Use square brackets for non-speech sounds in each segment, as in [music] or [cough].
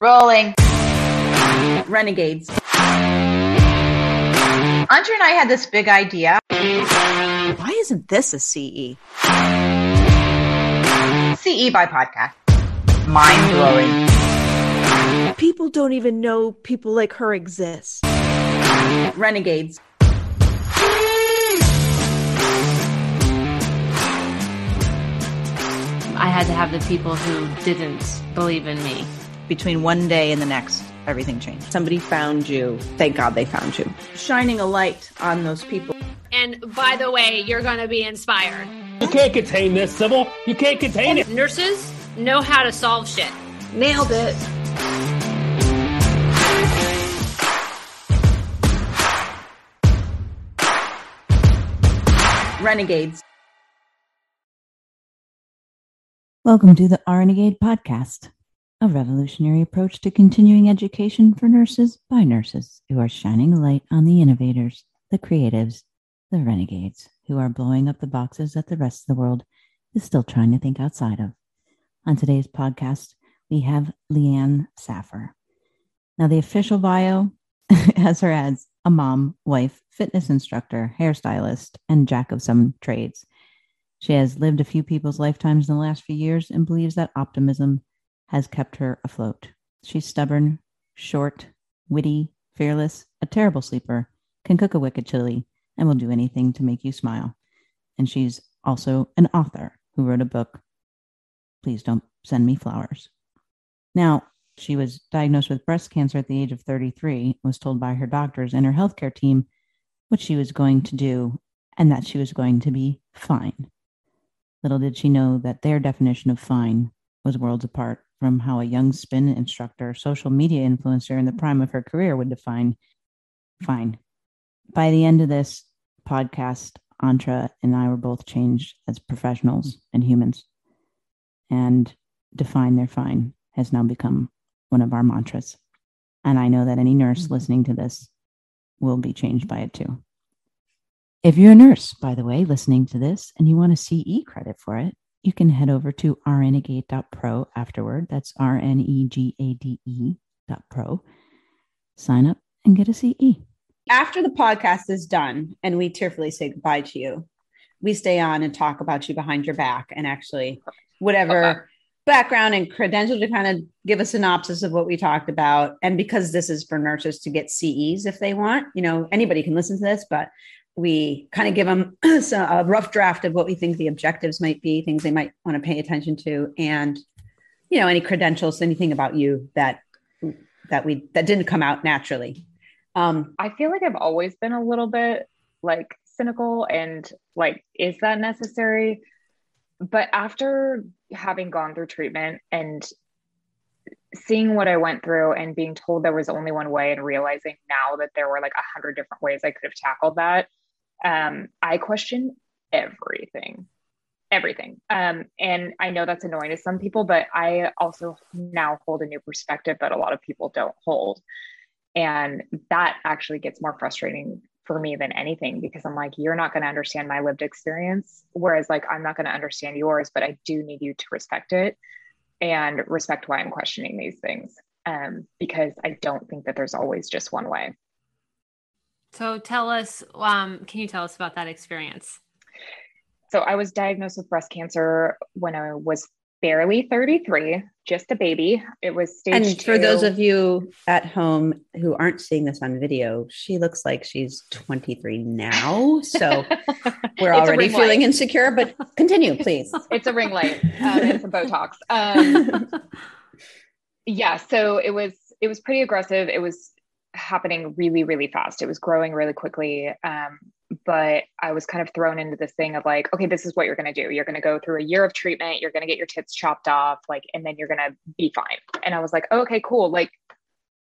Rolling. Renegades. Antra and I had this big idea. Why isn't this a CE? CE by podcast. Mind blowing. People don't even know people like her exist. Renegades. I had to have the people who didn't believe in me. Between one day and the next, everything changed. Somebody found you. Thank God they found you. Shining a light on those people. And by the way, you're going to be inspired. You can't contain this, Sybil. You can't contain it. Nurses know how to solve shit. Nailed it. Renegades. Welcome to the Renegade Podcast, a revolutionary approach to continuing education for nurses by nurses who are shining a light on the innovators, the creatives, the renegades who are blowing up the boxes that the rest of the world is still trying to think outside of. On today's podcast, we have Leanne Saffer. Now, the official bio [laughs] has her as a mom, wife, fitness instructor, hairstylist, and jack of some trades. She has lived a few people's lifetimes in the last few years and believes that optimism has kept her afloat. She's stubborn, short, witty, fearless, a terrible sleeper, can cook a wicked chili, and will do anything to make you smile. And she's also an author who wrote a book, Please Don't Send Me Flowers. Now, she was diagnosed with breast cancer at the age of 33, was told by her doctors and her healthcare team what she was going to do and that she was going to be fine. Little did she know that their definition of fine was worlds apart from how a young spin instructor, social media influencer in the prime of her career would define fine. By the end of this podcast, Antra and I were both changed as professionals and humans. And define their fine has now become one of our mantras. And I know that any nurse mm-hmm. listening to this will be changed by it too. If you're a nurse, by the way, listening to this and you want a CE credit for it, you can head over to rnegade.pro afterward. That's R N E G A D E dot pro. Sign up and get a CE. After the podcast is done and we tearfully say goodbye to you, we stay on and talk about you behind your back and actually whatever Okay. [laughs] background and credential to kind of give a synopsis of what we talked about. And because this is for nurses to get CEs if they want, you know, anybody can listen to this, but we kind of give them [clears throat] a rough draft of what we think the objectives might be, things they might want to pay attention to, and you know, any credentials, anything about you that that we that didn't come out naturally. Um, I feel like I've always been a little bit like cynical and like, is that necessary? But after having gone through treatment and seeing what I went through and being told there was only one way and realizing now that there were like a hundred different ways I could have tackled that, um, I question everything. Everything. Um, and I know that's annoying to some people, but I also now hold a new perspective that a lot of people don't hold. And that actually gets more frustrating for me than anything because I'm like, you're not going to understand my lived experience. Whereas, like, I'm not going to understand yours, but I do need you to respect it and respect why I'm questioning these things. Um, because I don't think that there's always just one way. So tell us, um, can you tell us about that experience? So, I was diagnosed with breast cancer when I was barely 33, just a baby. It was stage and for those of you at home who aren't seeing this on video, she looks like she's 23 now. So [laughs] we're already feeling light. insecure, but continue, please. [laughs] it's a ring light um, and some Botox. Um, [laughs] yeah, so it was it was pretty aggressive. It was happening really really fast. It was growing really quickly. Um, but I was kind of thrown into this thing of like, okay, this is what you're going to do. You're going to go through a year of treatment. You're going to get your tits chopped off, like, and then you're going to be fine. And I was like, okay, cool. Like,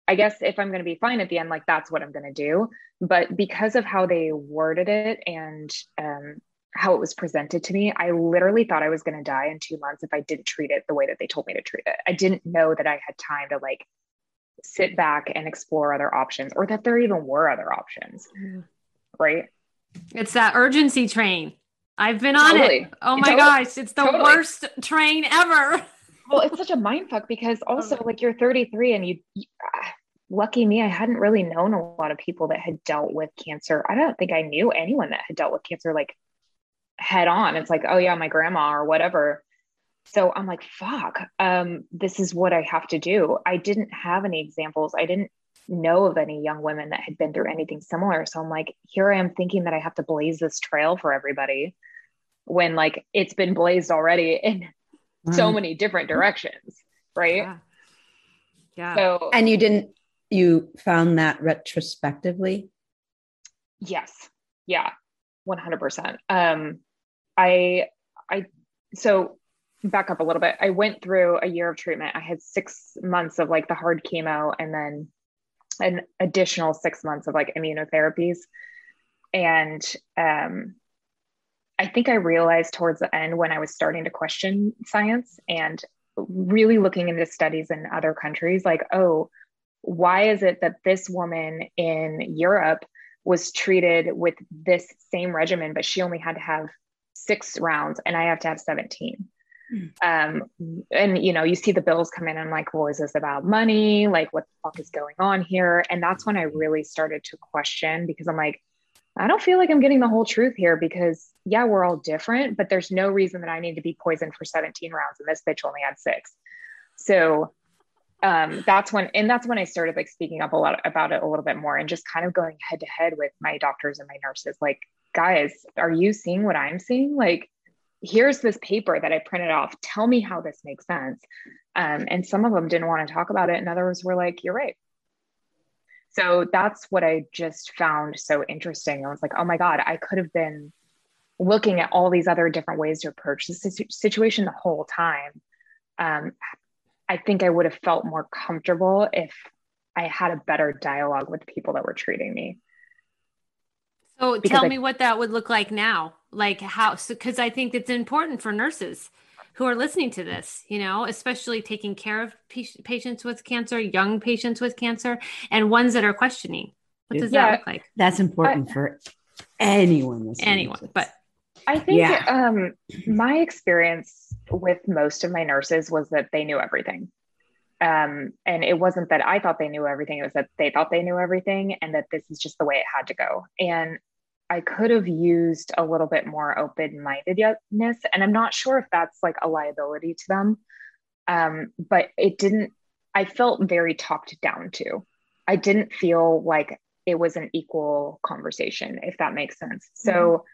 I guess if I'm going to be fine at the end, like that's what I'm going to do. But because of how they worded it and um, how it was presented to me, I literally thought I was going to die in two months if I didn't treat it the way that they told me to treat it. I didn't know that I had time to like sit back and explore other options or that there even were other options. Right. It's that urgency train. I've been on Totally. it. Oh my Totally. gosh, it's the Totally. worst train ever. [laughs] well, it's such a mind fuck because also like you're 33 and you, you ah, lucky me, I hadn't really known a lot of people that had dealt with cancer. I don't think I knew anyone that had dealt with cancer like head on. It's like, oh yeah, my grandma or whatever. So I'm like, fuck, um, this is what I have to do. I didn't have any examples. I didn't know of any young women that had been through anything similar. So I'm like, here I am thinking that I have to blaze this trail for everybody when like it's been blazed already in so many different directions. Right. Yeah. yeah. So, And you didn't, you found that retrospectively? yes. Yeah. 100%. Um, I, I, so back up a little bit. I went through a year of treatment. I had six months of like the hard chemo and then an additional six months of like immunotherapies. And um, I think I realized towards the end when I was starting to question science and really looking into studies in other countries, like, oh, why is it that this woman in Europe was treated with this same regimen, but she only had to have six rounds and I have to have 17? Um and you know you see the bills come in I'm like well is this about money? Like what the fuck is going on here? And that's when i really started to question because i'm like i don't feel like i'm getting the whole truth here because yeah we're all different but there's no reason that i need to be poisoned for 17 rounds and this bitch only had six. So um that's when and that's when i started like speaking up a lot about it a little bit more and just kind of going head to head with my doctors and my nurses. Like guys are you seeing what i'm seeing? Like here's this paper that I printed off. Tell me how this makes sense. Um, and some of them didn't want to talk about it, and others were like, "You're right." So that's what I just found so interesting. I was like, "Oh my god, I could have been looking at all these other different ways to approach this situ- situation the whole time." Um, I think I would have felt more comfortable if I had a better dialogue with the people that were treating me. So Because tell I- me what that would look like now. Like how, because I think it's important for nurses who are listening to this, you know, especially taking care of pa- patients with cancer, young patients with cancer, and ones that are questioning. What does Yeah. that look like? That's important for anyone. listening to Anyone, but I think Yeah. um, my experience with most of my nurses was that they knew everything. Um, and it wasn't that I thought they knew everything, it was that they thought they knew everything and that this is just the way it had to go. And I could have used a little bit more open mindedness. And I'm not sure if that's like a liability to them. Um, but it didn't, I felt very talked down to. I didn't feel like it was an equal conversation, if that makes sense. So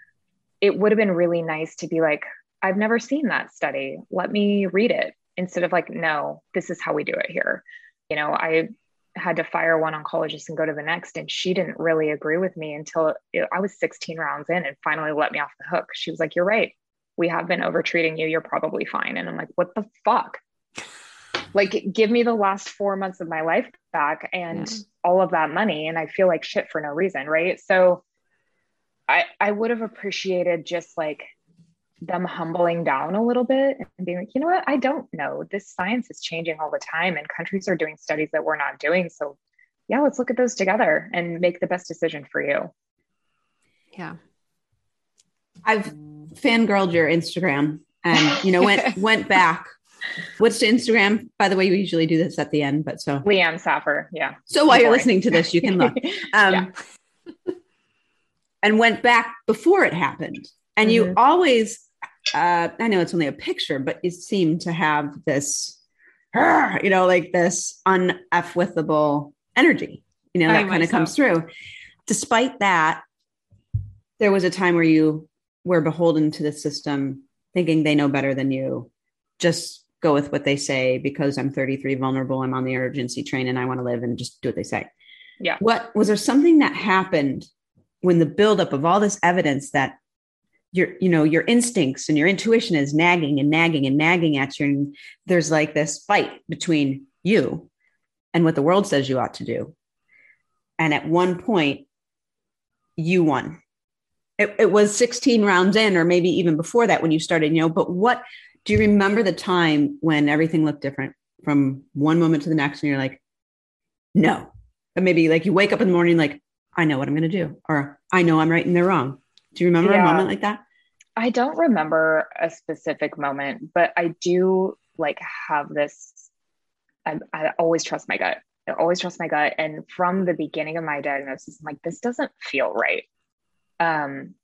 it would have been really nice to be like, I've never seen that study. Let me read it instead of like, no, this is how we do it here. You know, I had to fire one oncologist and go to the next, and she didn't really agree with me until it, I was 16 rounds in and finally let me off the hook. She was like, You're right. We have been overtreating you. You're probably fine. And I'm like, What the fuck? Like, give me the last four months of my life back and Yeah. all of that money. And I feel like shit for no reason. Right. So, I, I would have appreciated just like them humbling down a little bit and being like, you know what, I don't know. This science is changing all the time and countries are doing studies that we're not doing. So yeah, let's look at those together and make the best decision for you. yeah. I've fangirled your Instagram and you know went [laughs] went back. What's the Instagram? By the way, we usually do this at the end, but so Leanne Saffer. Yeah. so while you're listening to this, you can look. [laughs] Um, Yeah. and went back before it happened. And you Mhm. always, uh, I know it's only a picture, but it seemed to have this, you know, like this unfwithable energy, you know, that kind of comes through. Despite that, there was a time where you were beholden to the system, thinking they know better than you. Just go with what they say because I'm 33, vulnerable, I'm on the urgency train, and I want to live and just do what they say. Yeah. What was there something that happened when the buildup of all this evidence that your you know your instincts and your intuition is nagging and nagging and nagging at you and there's like this fight between you and what the world says you ought to do. And at one point you won. It, it was 16 rounds in or maybe even before that when you started you know but what do you remember the time when everything looked different from one moment to the next and you're like no. But maybe like you wake up in the morning like i know what i'm going to do or i know i'm right and they're wrong do you remember a moment like that I don't remember a specific moment, but I do like have this I, I always trust my gut. I always trust my gut. And from the beginning of my diagnosis, I'm like, this doesn't feel right. Um,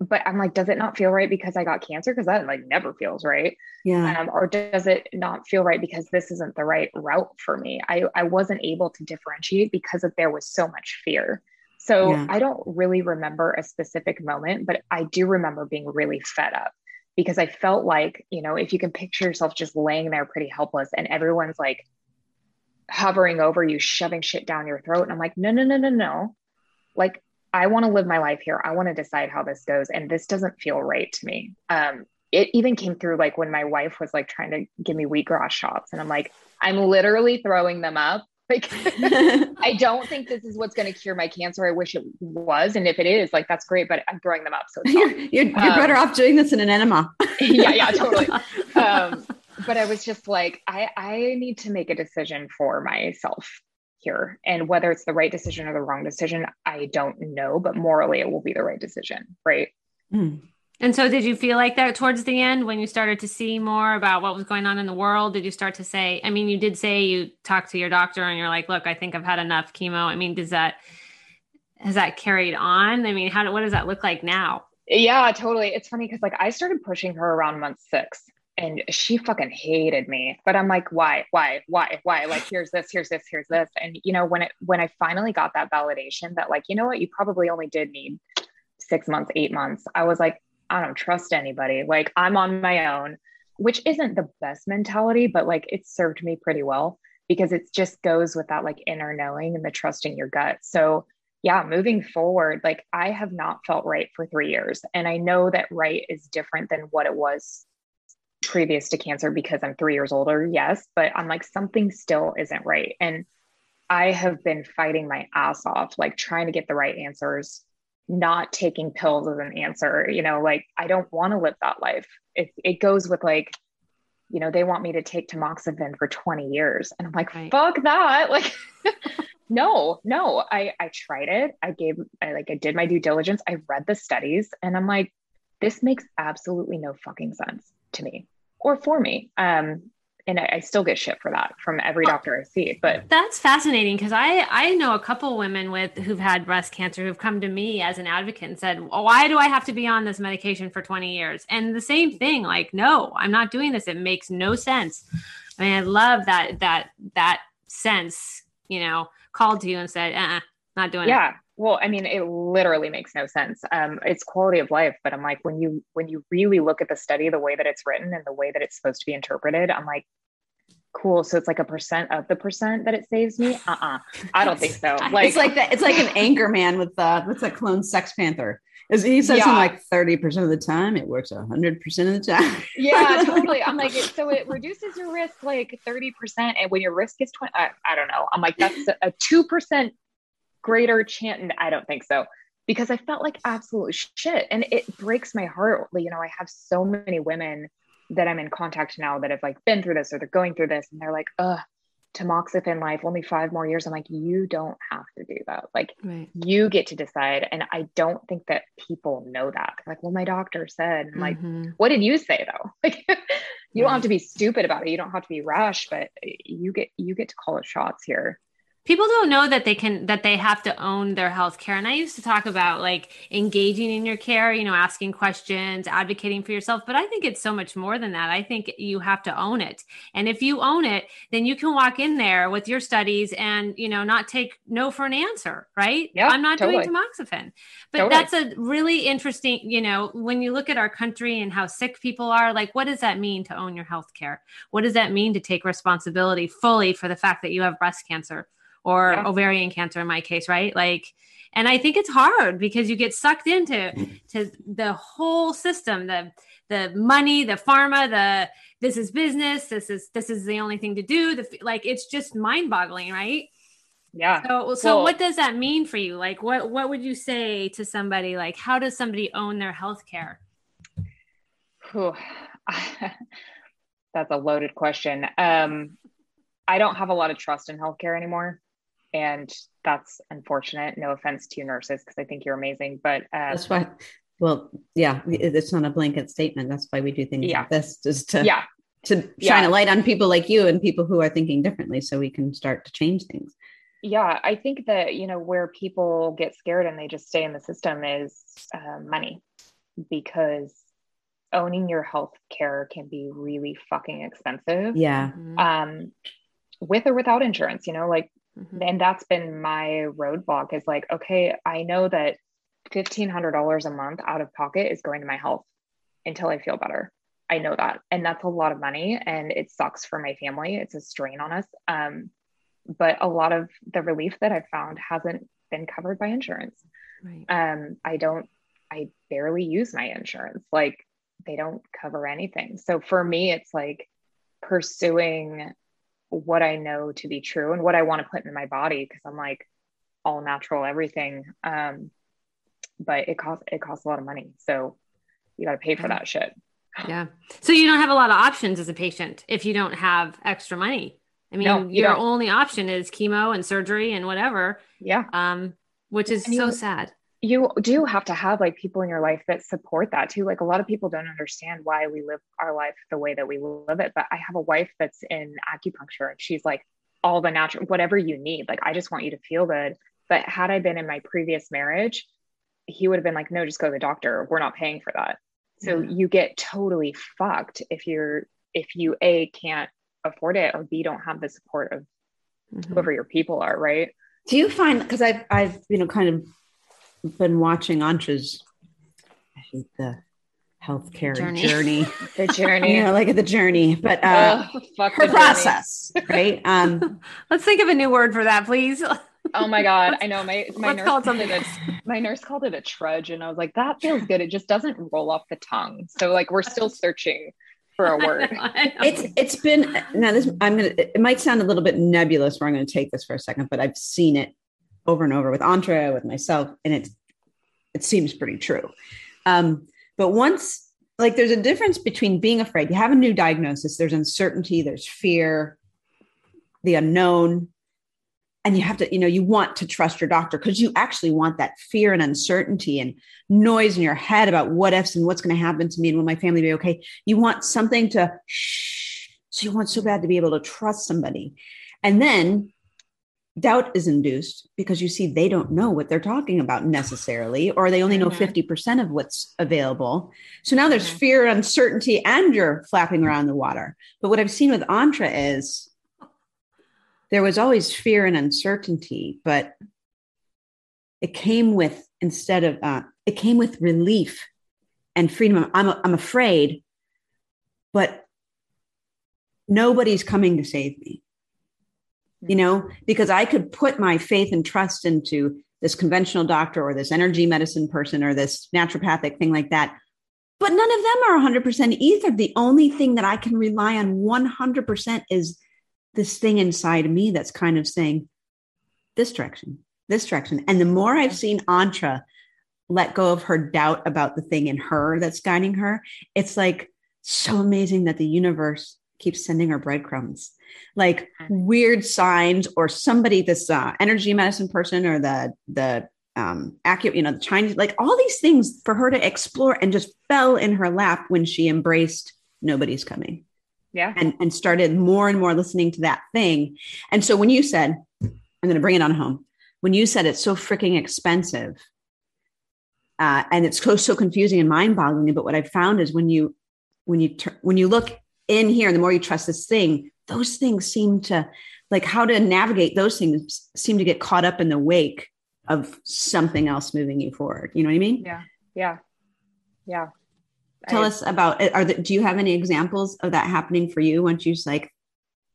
but I'm like, does it not feel right because I got cancer? Because that like never feels right. Yeah. Um, or does it not feel right because this isn't the right route for me? I, I wasn't able to differentiate because of there was so much fear. So Yeah. I don't really remember a specific moment, but I do remember being really fed up because I felt like, you know, if you can picture yourself just laying there pretty helpless and everyone's like hovering over you, shoving shit down your throat. And I'm like, no, no, no, no, no. Like, I want to live my life here. I want to decide how this goes. And this doesn't feel right to me. Um, it even came through like when my wife was like trying to give me wheatgrass shots. And I'm like, I'm literally throwing them up. Like, [laughs] I don't think this is what's going to cure my cancer. I wish it was. And if it is, like, that's great, but I'm growing them up. So it's [laughs] you're, you're, you're Um, better off doing this in an enema. [laughs] yeah, yeah, totally. Um, but I was just like, I, I need to make a decision for myself here. And whether it's the right decision or the wrong decision, I don't know, but morally it will be the right decision. Right. Mm. And so, did you feel like that towards the end when you started to see more about what was going on in the world? Did you start to say, I mean, you did say you talked to your doctor and you're like, look, I think I've had enough chemo. I mean, does that, has that carried on? I mean, how, what does that look like now? Yeah, totally. It's funny because like I started pushing her around month six and she fucking hated me. But I'm like, why, why, why, why? Like, here's this, here's this, here's this. And you know, when it when I finally got that validation that like, you know what, you probably only did need six months, eight months, I was like, I don't trust anybody. Like I'm on my own, which isn't the best mentality, but like it served me pretty well because it just goes with that like inner knowing and the trusting your gut. So yeah, moving forward, like I have not felt right for three years. And I know that right is different than what it was previous to cancer because I'm three years older. Yes. But I'm like, something still isn't right. And I have been fighting my ass off, like trying to get the right answers, not taking pills as an answer. You know, like I don't want to live that life. It, it goes with like, you know, they want me to take tamoxifen for 20 years. And I'm like, Right. fuck that. [laughs] Like, no, no, I, I tried it. I gave, I like, I did my due diligence. I read the studies and I'm like, this makes absolutely no fucking sense to me or for me. Um, and I, I still get shit for that from every doctor I see, but That's fascinating because I I know a couple women with who've had breast cancer who've come to me as an advocate and said, well, "Why do I have to be on this medication for 20 years?" And the same thing, like, "No, I'm not doing this. It makes no sense." I mean, I love that that that sense, you know, called to you and said, "Uh, not doing it." yeah well i mean it literally makes no sense um it's quality of life but i'm like when you when you really look at the study the way that it's written and the way that it's supposed to be interpreted i'm like cool so it's like a percent of the percent that it saves me uh-uh i don't think so like [laughs] it's like that. It's like an anchor man with uh, what's that clone Sex Panther? Is he says something Yeah. like thirty percent of the time it works hundred percent of the time. [laughs] yeah [laughs] totally i'm like so it reduces your risk like 30% and when your risk is 20 I, I don't know i'm like that's a, a 2% greater chance and i don't think so because i felt like absolute shit and it breaks my heart you know i have so many women that i'm in contact now that have like been through this or they're going through this and they're like ugh tamoxifen life only five more years. I'm like you don't have to do that. Like Right. you get to decide and i don't think that people know that They're like well my doctor said I'm like mm-hmm. what did you say though? [laughs] Like you don't have to be stupid about it you don't have to be rash but eh, you get you get to call the shots here people don't know that they can that they have to own their health care. And i used to talk about like engaging in your care you know asking questions advocating for yourself. But i think it's so much more than that. I think you have to own it. And if you own it then you can walk in there with your studies and you know not take no for an answer right? Yeah, i'm not doing tamoxifen. But Totally. that's a really interesting you know when you look at our country and how sick people are like what does that mean to own your health care? What does that mean to take responsibility fully for the fact that you have breast cancer or Yeah. ovarian cancer in my case right? Like and i think it's hard because you get sucked into to the whole system the the money the pharma the this is business this is this is the only thing to do the like it's just mind boggling right? Yeah. So so Well- what does that mean for you? Like what what would you say to somebody like how does somebody own their health care [laughs] that's a loaded question. Um i don't have a lot of trust in healthcare anymore and that's unfortunate no offense to you nurses because i think you're amazing but uh, That's why. Well, yeah, it's not a blanket statement. That's why we do things Yeah. like this, just to yeah to shine Yeah. a light on people like you and people who are thinking differently so we can start to change things. yeah i think that you know where people get scared and they just stay in the system is uh, money because owning your health care can be really fucking expensive Yeah. Mhm. um with or without insurance you know like Mhm. and that's been my roadblock is like okay i know that $1500 a month out of pocket is going to my health until i feel better. I know that. And that's a lot of money and it sucks for my family. It's a strain on us. Um, but a lot of the relief that i've found hasn't been covered by insurance. Right. um, i don't i barely use my insurance. Like they don't cover anything. So for me it's like pursuing what i know to be true and what i want to put in my body because i'm like all natural everything um, but it costs it costs a lot of money so you got to pay for that shit Yeah. So you don't have a lot of options as a patient if you don't have extra money. I mean, No, you your don't. only option is chemo and surgery and whatever, yeah um, which is so sad. You do have to have like people in your life that support that too. Like a lot of people don't understand why we live our life the way that we live it. But I have a wife that's in acupuncture and she's like, all the natural, whatever you need. Like, I just want you to feel good. But had I been in my previous marriage, he would have been like, no, just go to the doctor. We're not paying for that. So Yeah. you get totally fucked if you're, if you A, can't afford it or B, don't have the support of Mhm. whoever your people are, right? Do you find because I've I've you know kind of been watching Antra's I hate the healthcare Journey. journey. [laughs] The journey. you know, like the journey, but uh, Ugh, fuck her the journey. process, right? Um, [laughs] Let's think of a new word for that, please. [laughs] Oh my god, I know my my nurse called something it a, my nurse called it a trudge, and I was like, that feels good. It just doesn't roll off the tongue. So like we're still searching for a word. it's it's been now this I'm gonna it might sound a little bit nebulous where I'm gonna take this for a second, but I've seen it over and over with Antra, with myself, and it's it seems pretty true. Um, but once like there's a difference between being afraid, you have a new diagnosis, there's uncertainty, there's fear, the unknown. And you have to, you know, you want to trust your doctor because you actually want that fear and uncertainty and noise in your head about what ifs and what's going to happen to me and will my family be okay. You want something to shh. So you want so bad to be able to trust somebody. And then doubt is induced because you see they don't know what they're talking about necessarily, or they only know Mhm. 50% of what's available. So now there's Mhm. fear, uncertainty, and you're flapping around the water. But what I've seen with Antra is there was always fear and uncertainty, but it came with instead of uh, it came with relief and freedom. I'm I'm afraid, but nobody's coming to save me. You know, because I could put my faith and trust into this conventional doctor or this energy medicine person or this naturopathic thing like that. But none of them are 100% either. The only thing that I can rely on 100% is this thing inside me that's kind of saying this direction, this direction. And the more I've seen Antra let go of her doubt about the thing in her that's guiding her, it's like so amazing that the universe keeps sending her breadcrumbs, like weird signs, or somebody, this uh, energy medicine person, or the the um accurate, you know, the Chinese, like all these things for her to explore, and just fell in her lap when she embraced nobody's coming Yeah. and and started more and more listening to that thing. And so when you said, I'm going to bring it on home, when you said it's so freaking expensive, uh, and it's so so confusing and mind boggling. But what I found is when you when you when you look in here, and the more you trust this thing, those things seem to like how to navigate those things seem to get caught up in the wake of something else moving you forward. You know what I mean? Yeah. Yeah. Yeah. Tell I- us about it. Are the, do you have any examples of that happening for you once you like,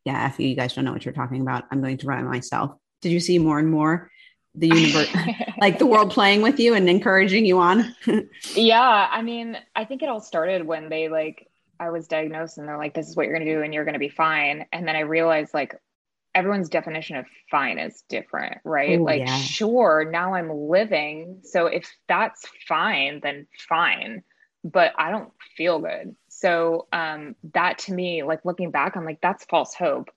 yeah, F you, you guys don't know what you're talking about. I'm going to run it myself. Did you see more and more the universe, [laughs] like the world playing with you and encouraging you on? [laughs] yeah. I mean, I think it all started when they like, I was diagnosed and they're like, this is what you're going to do and you're going to be fine. And then I realized like everyone's definition of fine is different, right? Oh, like, yeah. sure, now I'm living. So if that's fine, then fine. But I don't feel good. So um, that to me, like looking back, I'm like, that's false hope.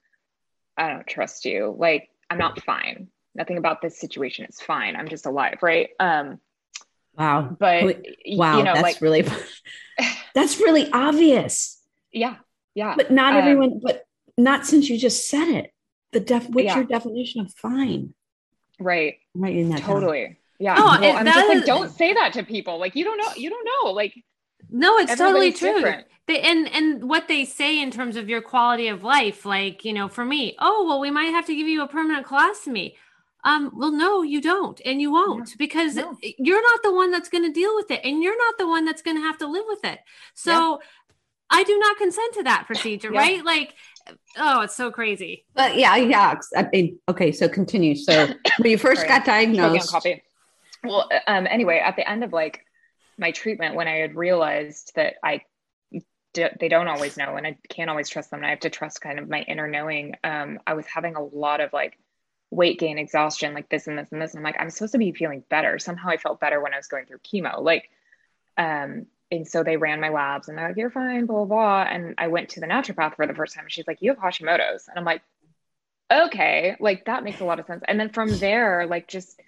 I don't trust you. Like, I'm not fine. Nothing about this situation is fine. I'm just alive, right? Um, wow. but Wow. you know, that's like, really, [laughs] that's really obvious. yeah, yeah. But not Um, everyone, but not since you just said it. The def, what's Yeah. your definition of fine? Right. I'm writing that down. Totally. Yeah. Oh, well, and I'm that just like, don't say that to people. Like, you don't know. You don't know. Like, No, it's totally true. different. They, and and what they say in terms of your quality of life, like you know, for me, oh well, we might have to give you a permanent colostomy. Um, well, no, you don't, and you won't because no. you're not the one that's going to deal with it, and you're not the one that's going to have to live with it. So, I do not consent to that procedure, Yeah. right? Like, oh, it's so crazy. But yeah, yeah. I mean, okay, so continue. So when you first Sorry. got choking diagnosed, coffee. Well, um, anyway, at the end of like my treatment, when I had realized that I d- they don't always know and I can't always trust them, and I have to trust kind of my inner knowing. Um, I was having a lot of like weight gain, exhaustion, like this and this and this. And I'm like, I'm supposed to be feeling better. Somehow I felt better when I was going through chemo. Like, um, and so they ran my labs and they're like, you're fine, blah, blah, blah. And I went to the naturopath for the first time. And she's like, you have Hashimoto's. And I'm like, okay, like that makes a lot of sense. And then from there, like just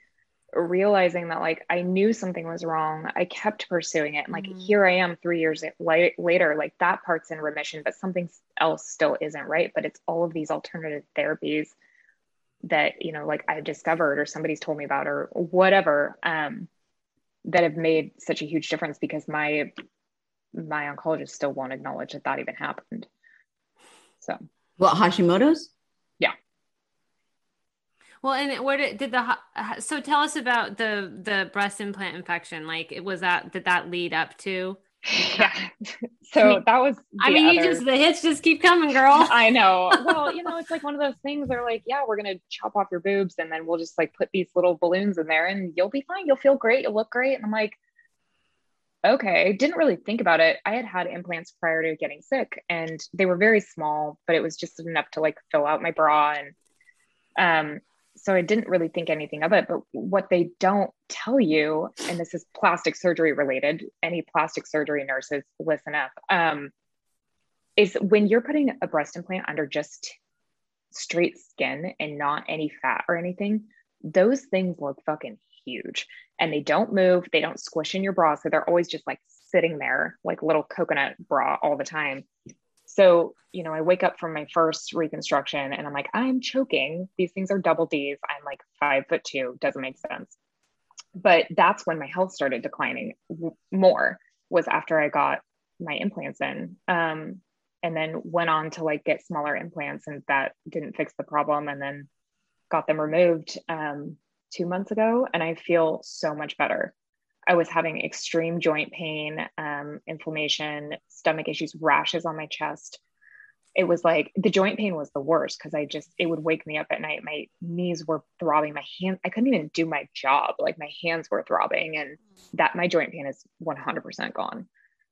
realizing that like I knew something was wrong, I kept pursuing it. And like Mhm. here I am three years la- later, like that part's in remission, but something else still isn't right. But it's all of these alternative therapies that, you know, like i've discovered or somebody's told me about or whatever, um, that have made such a huge difference because my my oncologist still won't acknowledge that that even happened. So what Hashimoto's? Yeah. Well, and what did, did the so tell us about the the breast implant infection? Like, it was that did that lead up to? Yeah, [laughs] so that was. I mean, you just the hits just keep coming, girl. [laughs] I know. Well, you know, it's like one of those things. They're like, yeah, we're gonna chop off your boobs, and then we'll just like put these little balloons in there, and you'll be fine. You'll feel great. You'll look great. And I'm like, okay. Didn't really think about it. I had had implants prior to getting sick, and they were very small, but it was just enough to like fill out my bra, and um. So I didn't really think anything of it. But what they don't tell you, and this is plastic surgery related, any plastic surgery nurses listen up. Um, is when you're putting a breast implant under just straight skin and not any fat or anything, those things look fucking huge and they don't move, they don't squish in your bra. So they're always just like sitting there like little coconut bra all the time. So, you know, I wake up from my first reconstruction and I'm like, I'm choking. These things are double D's. I'm like five foot two, doesn't make sense. But that's when my health started declining more, was after I got my implants in. Um, and then went on to like get smaller implants and that didn't fix the problem and then got them removed um, two months ago and i feel so much better i was having extreme joint pain um, inflammation stomach issues rashes on my chest. It was like the joint pain was the worst because i just it would wake me up at night. My knees were throbbing. My hand i couldn't even do my job. Like my hands were throbbing and that my joint pain is 100% gone.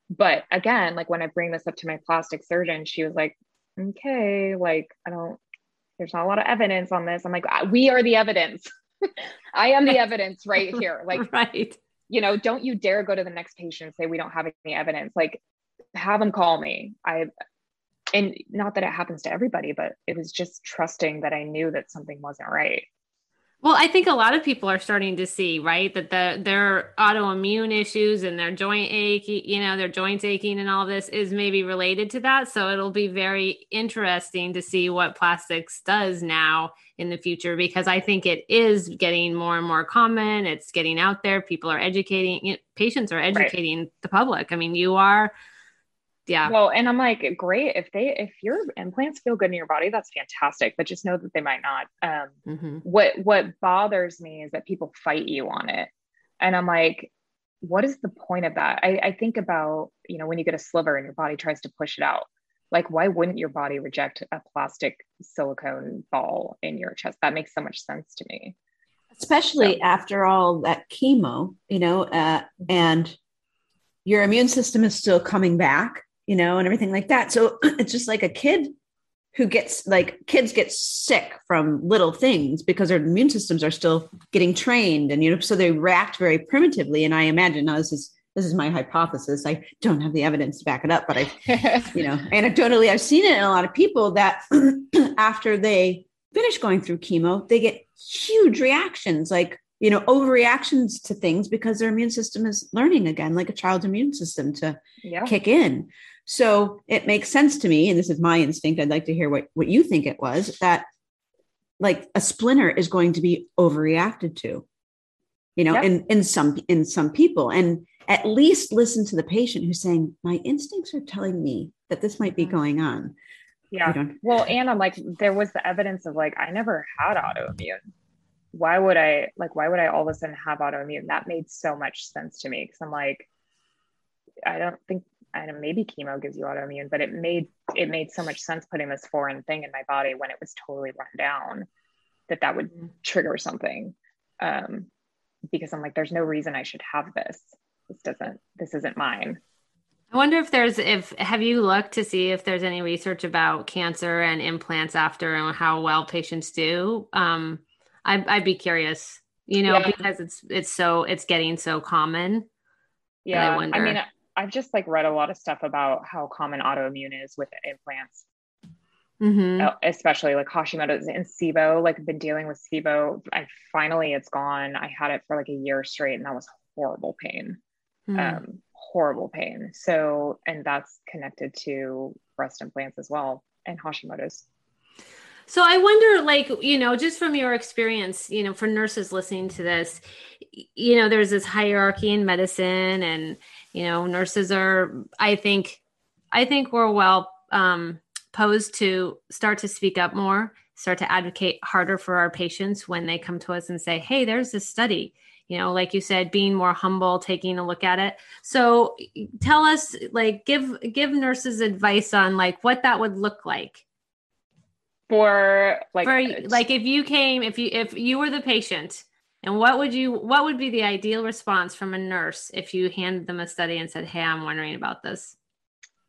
But again like when i bring this up to my plastic surgeon she was like okay like i don't there's not a lot of evidence on this. I'm like "Ah, we are the evidence. [laughs] I am the evidence right here. Like [laughs] right. You know don't you dare go to the next patient and say we don't have any evidence. Like have them call me. I and not that it happens to everybody but it was just trusting that i knew that something wasn't right Well, I think a lot of people are starting to see, right, that the their autoimmune issues and their joint ache, you know, their joints aching and all this is maybe related to that. So it'll be very interesting to see what plastics does now in the future because I think it is getting more and more common. It's getting out there. People are educating, you know, patients are educating the public. I mean, you are, yeah. well and i'm like great if they if your implants feel good in your body that's fantastic but just know that they might not. Um hmm what what bothers me is that people fight you on it. And i'm like what is the point of that? I, I think about you know when you get a sliver and your body tries to push it out like why wouldn't your body reject a plastic silicone ball in your chest? That makes so much sense to me. Especially So- after all that chemo, you know, uh, and your immune system is still coming back, you know, and everything like that. So [clears throat] it's just like a kid who gets like kids get sick from little things because their immune systems are still getting trained and you know so they react very primitively and i imagine now this is this is my hypothesis i don't have the evidence to back it up but i [laughs] you know, anecdotally, I've seen it in a lot of people that [clears throat] after they finish going through chemo, they get huge reactions, like, you know, overreactions to things because their immune system is learning again, like a child's immune system to yeah kick in. So it makes sense to me, and this is my instinct. I'd like to hear what, what you think it was that like a splinter is going to be overreacted to, you know, Yep. in, in some in some people. And at least listen to the patient who's saying, My instincts are telling me that this might be Mhm. going on. Yeah. Well, and I'm like, there was the evidence of like, I never had autoimmune. Why would I like, why would I all of a sudden have autoimmune? That made so much sense to me. Cause I'm like, I don't think, I don't maybe chemo gives you autoimmune, but it made, it made so much sense putting this foreign thing in my body when it was totally run down that that would trigger something. Um, because I'm like, there's no reason I should have this. This doesn't, this isn't mine. I wonder if there's if have you looked to see if there's any research about cancer and implants after and how well patients do. Um, I, I'd be curious, you know, Yeah. because it's it's so it's getting so common. Yeah. I, wonder. mean, I've just like read a lot of stuff about how common autoimmune is with implants. Mm-hmm. uh, especially like Hashimoto's and SIBO. Like I've been dealing with SIBO. I finally it's gone. I had it for like a year straight, and that was horrible pain. Mm-hmm. Um, horrible pain. So, and that's connected to breast implants as well and Hashimoto's. So I wonder, like, you know, just from your experience, you know, for nurses listening to this, you know, there's this hierarchy in medicine, and you know, nurses are, I think, I think we're well um, posed to start to speak up more, start to advocate harder for our patients when they come to us and say, "Hey, there's this study." You know, like you said, being more humble, taking a look at it. So, tell us, like, give give nurses advice on like what that would look like For like, for like if you came if you if you were the patient and what would you what would be the ideal response from a nurse if you handed them a study and said hey i'm wondering about this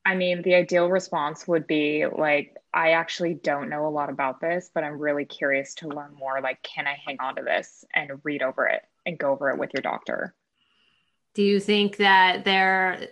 I mean, the ideal response would be like, I actually don't know a lot about this, but I'm really curious to learn more. Like, can I hang on to this and read over it and go over it with your doctor? do you think that they're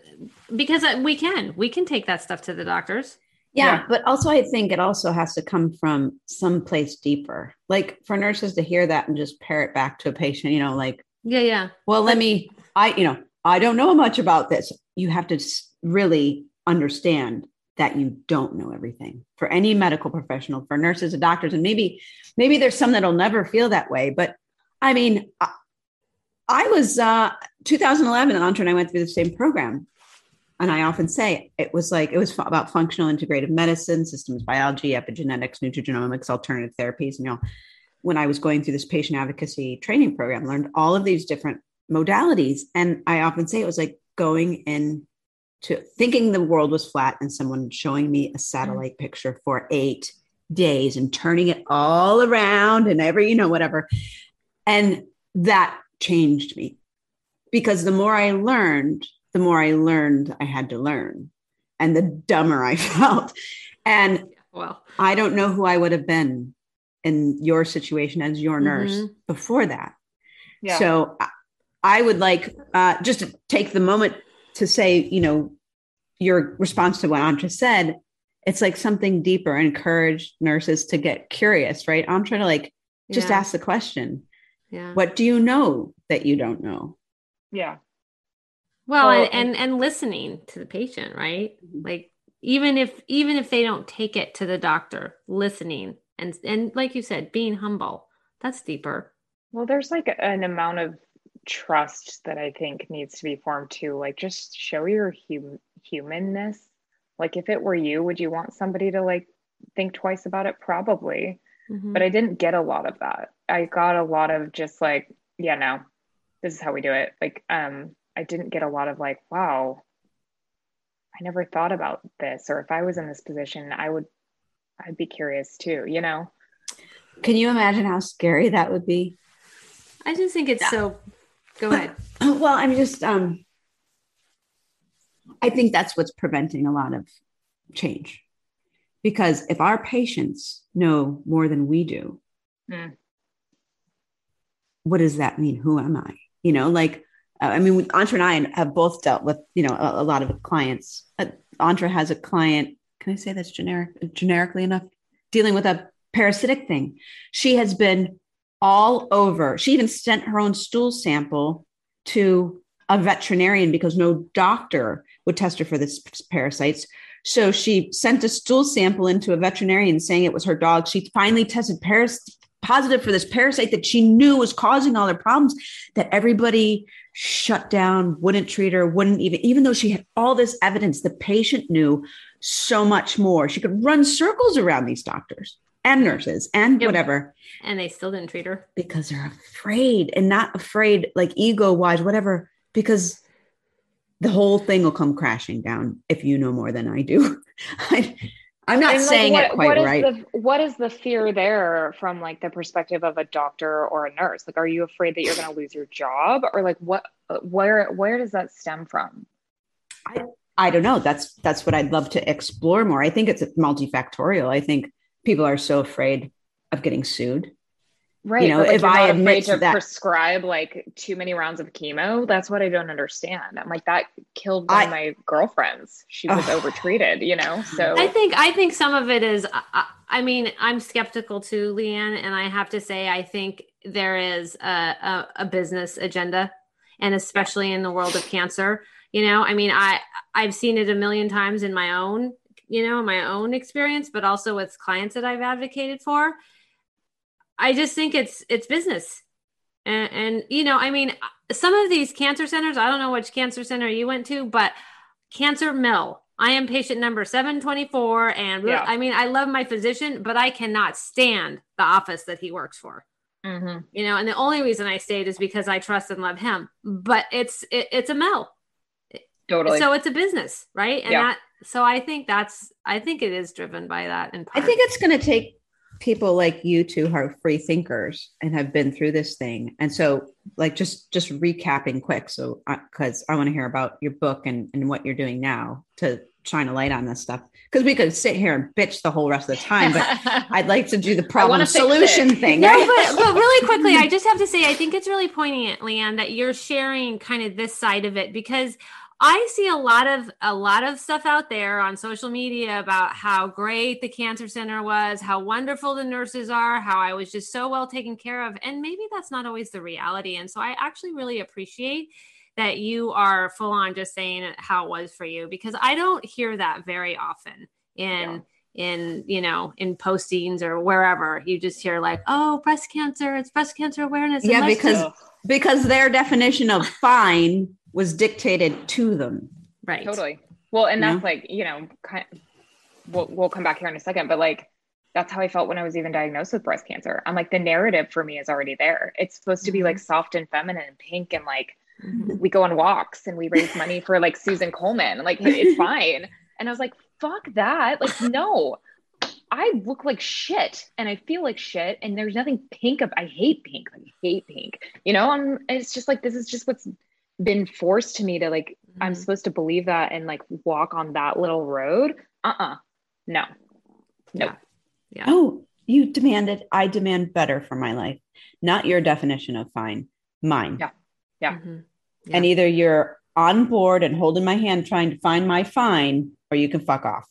because uh, we can we can take that stuff to the doctors Yeah, Yeah. but also I think it also has to come from someplace deeper. Like for nurses to hear that and just pair it back to a patient, you know, like, yeah yeah well, let me, I, you know, I don't know much about this. You have to really understand that you don't know everything for any medical professional, for nurses and doctors, and maybe, maybe there's some that'll never feel that way. But I mean, I, I was uh, 2011, and Antra and I went through the same program. And I often say it was like it was about functional integrative medicine, systems biology, epigenetics, nutrigenomics, alternative therapies. And, You know, when I was going through this patient advocacy training program, learned all of these different modalities. And I often say it was like going in to thinking the world was flat and someone showing me a satellite picture for eight days and turning it all around and every, you know, whatever. And that changed me because the more I learned, the more I learned I had to learn and the dumber I [laughs] felt. And well I don't know who I would have been in your situation as your nurse Mhm. before that. Yeah. So I- I would like uh, just to take the moment to say, you know, your response to what Antra said. It's like something deeper. Encourage nurses to get curious, right? I'm trying to like just yeah, ask the question: yeah What do you know that you don't know? yeah. Well and, and and listening to the patient right Mhm. like even if even if they don't take it to the doctor listening and and like you said being humble that's deeper Well, there's like an amount of trust that I think needs to be formed too. Like, just show your hum- humanness. Like, if it were you, would you want somebody to like think twice about it? Probably. Mhm. But I didn't get a lot of that. I got a lot of just like, yeah, no, this is how we do it. Like, um, I didn't get a lot of like, wow, I never thought about this. Or if I was in this position, I would, I'd be curious too, you know? Can you imagine how scary that would be? i just think it's so go ahead [clears throat] well, I'm just um I think that's what's preventing a lot of change. Because if our patients know more than we do, Mm. what does that mean? Who am I? You know, like uh, I mean, Antra and I have both dealt with you know a, a lot of clients. Uh, has a client. Can I say that's generic generically enough? Dealing with a parasitic thing. She has been all over. She even sent her own stool sample to a veterinarian because no doctor would test her for this parasites. So she sent a stool sample into a veterinarian saying it was her dog. She finally tested paras- positive for this parasite that she knew was causing all her problems that everybody shut down, wouldn't treat her, wouldn't even, even though she had all this evidence, the patient knew so much more. She could run circles around these doctors and nurses and Yep. whatever And they still didn't treat her. because they're afraid and not afraid like ego wise, whatever, because the whole thing will come crashing down if you know more than I do. [laughs] I, I'm not And, like, saying what- it quite what is right. The, what is the fear there from like the perspective of a doctor or a nurse? Like, are you afraid that you're going to lose your job, or like what? Uh, where where does that stem from? I don't know. That's that's what I'd love to explore more. I think it's multifactorial. I think people are so afraid of getting sued. Right. know, like, if I not admit afraid to to that- prescribe like too many rounds of chemo, that's what I don't understand. I'm like that killed one of my girlfriends. She was Ugh. overtreated, you know. So I think I think some of it is. I, I mean, I'm skeptical too, Leanne, and I have to say, I think there is a, a, a business agenda, and especially in the world of cancer. You know, I mean, I I've seen it a million times in my own, you know, my own experience, but also with clients that I've advocated for. I just think it's it's business, and, and you know, I mean, some of these cancer centers. I don't know which cancer center you went to, but Cancer Mill. I am patient number 724. And Yeah. I mean, I love my physician, but I cannot stand the office that he works for. Mhm. You know, and the only reason I stayed is because I trust and love him. But it's it, it's a mill. totally. So it's a business, right? And Yeah. that so I think that's I think it is driven by that And I think it's going to take people like you two are free thinkers and have been through this thing. And so, like, just just recapping quick, so because I want to hear about your book and and what you're doing now to shine a light on this stuff. Because we could sit here and bitch the whole rest of the time, but [laughs] I'd like to do the problem solution thing. No, but, but really quickly, I just have to say, I think it's really poignant, Leanne, that you're sharing kind of this side of it because I see a lot of a lot of stuff out there on social media about how great the cancer center was, how wonderful the nurses are, how I was just so well taken care of, and maybe that's not always the reality. And so I actually really appreciate that you are full on just saying how it was for you because I don't hear that very often in in you know in postings or wherever you just hear like oh breast cancer it's breast cancer awareness Yeah, because do-" because their definition of fine was dictated to them. right totally. Well, and Yeah. that's like, you know, kind we'll we'll come back here in a second, but like that's how I felt when I was even diagnosed with breast cancer. I'm like the narrative for me is already there. It's supposed to be like soft and feminine and pink and like Mhm. we go on walks and we raise money for like Susan Komen. Like it's fine. [laughs] And I was like, fuck that. Like, no. I look like shit and I feel like shit and there's nothing pink of I hate pink. I hate pink. You know, I'm it's just like this is just what's been forced to me to like I'm Mhm. supposed to believe that and like walk on that little road. Uh-uh. No. No. yeah Oh, you demanded, I demand better for my life, not your definition of fine, mine. Yeah. Yeah. Mhm. And either you're on board and holding my hand trying to find my fine, or you can fuck off.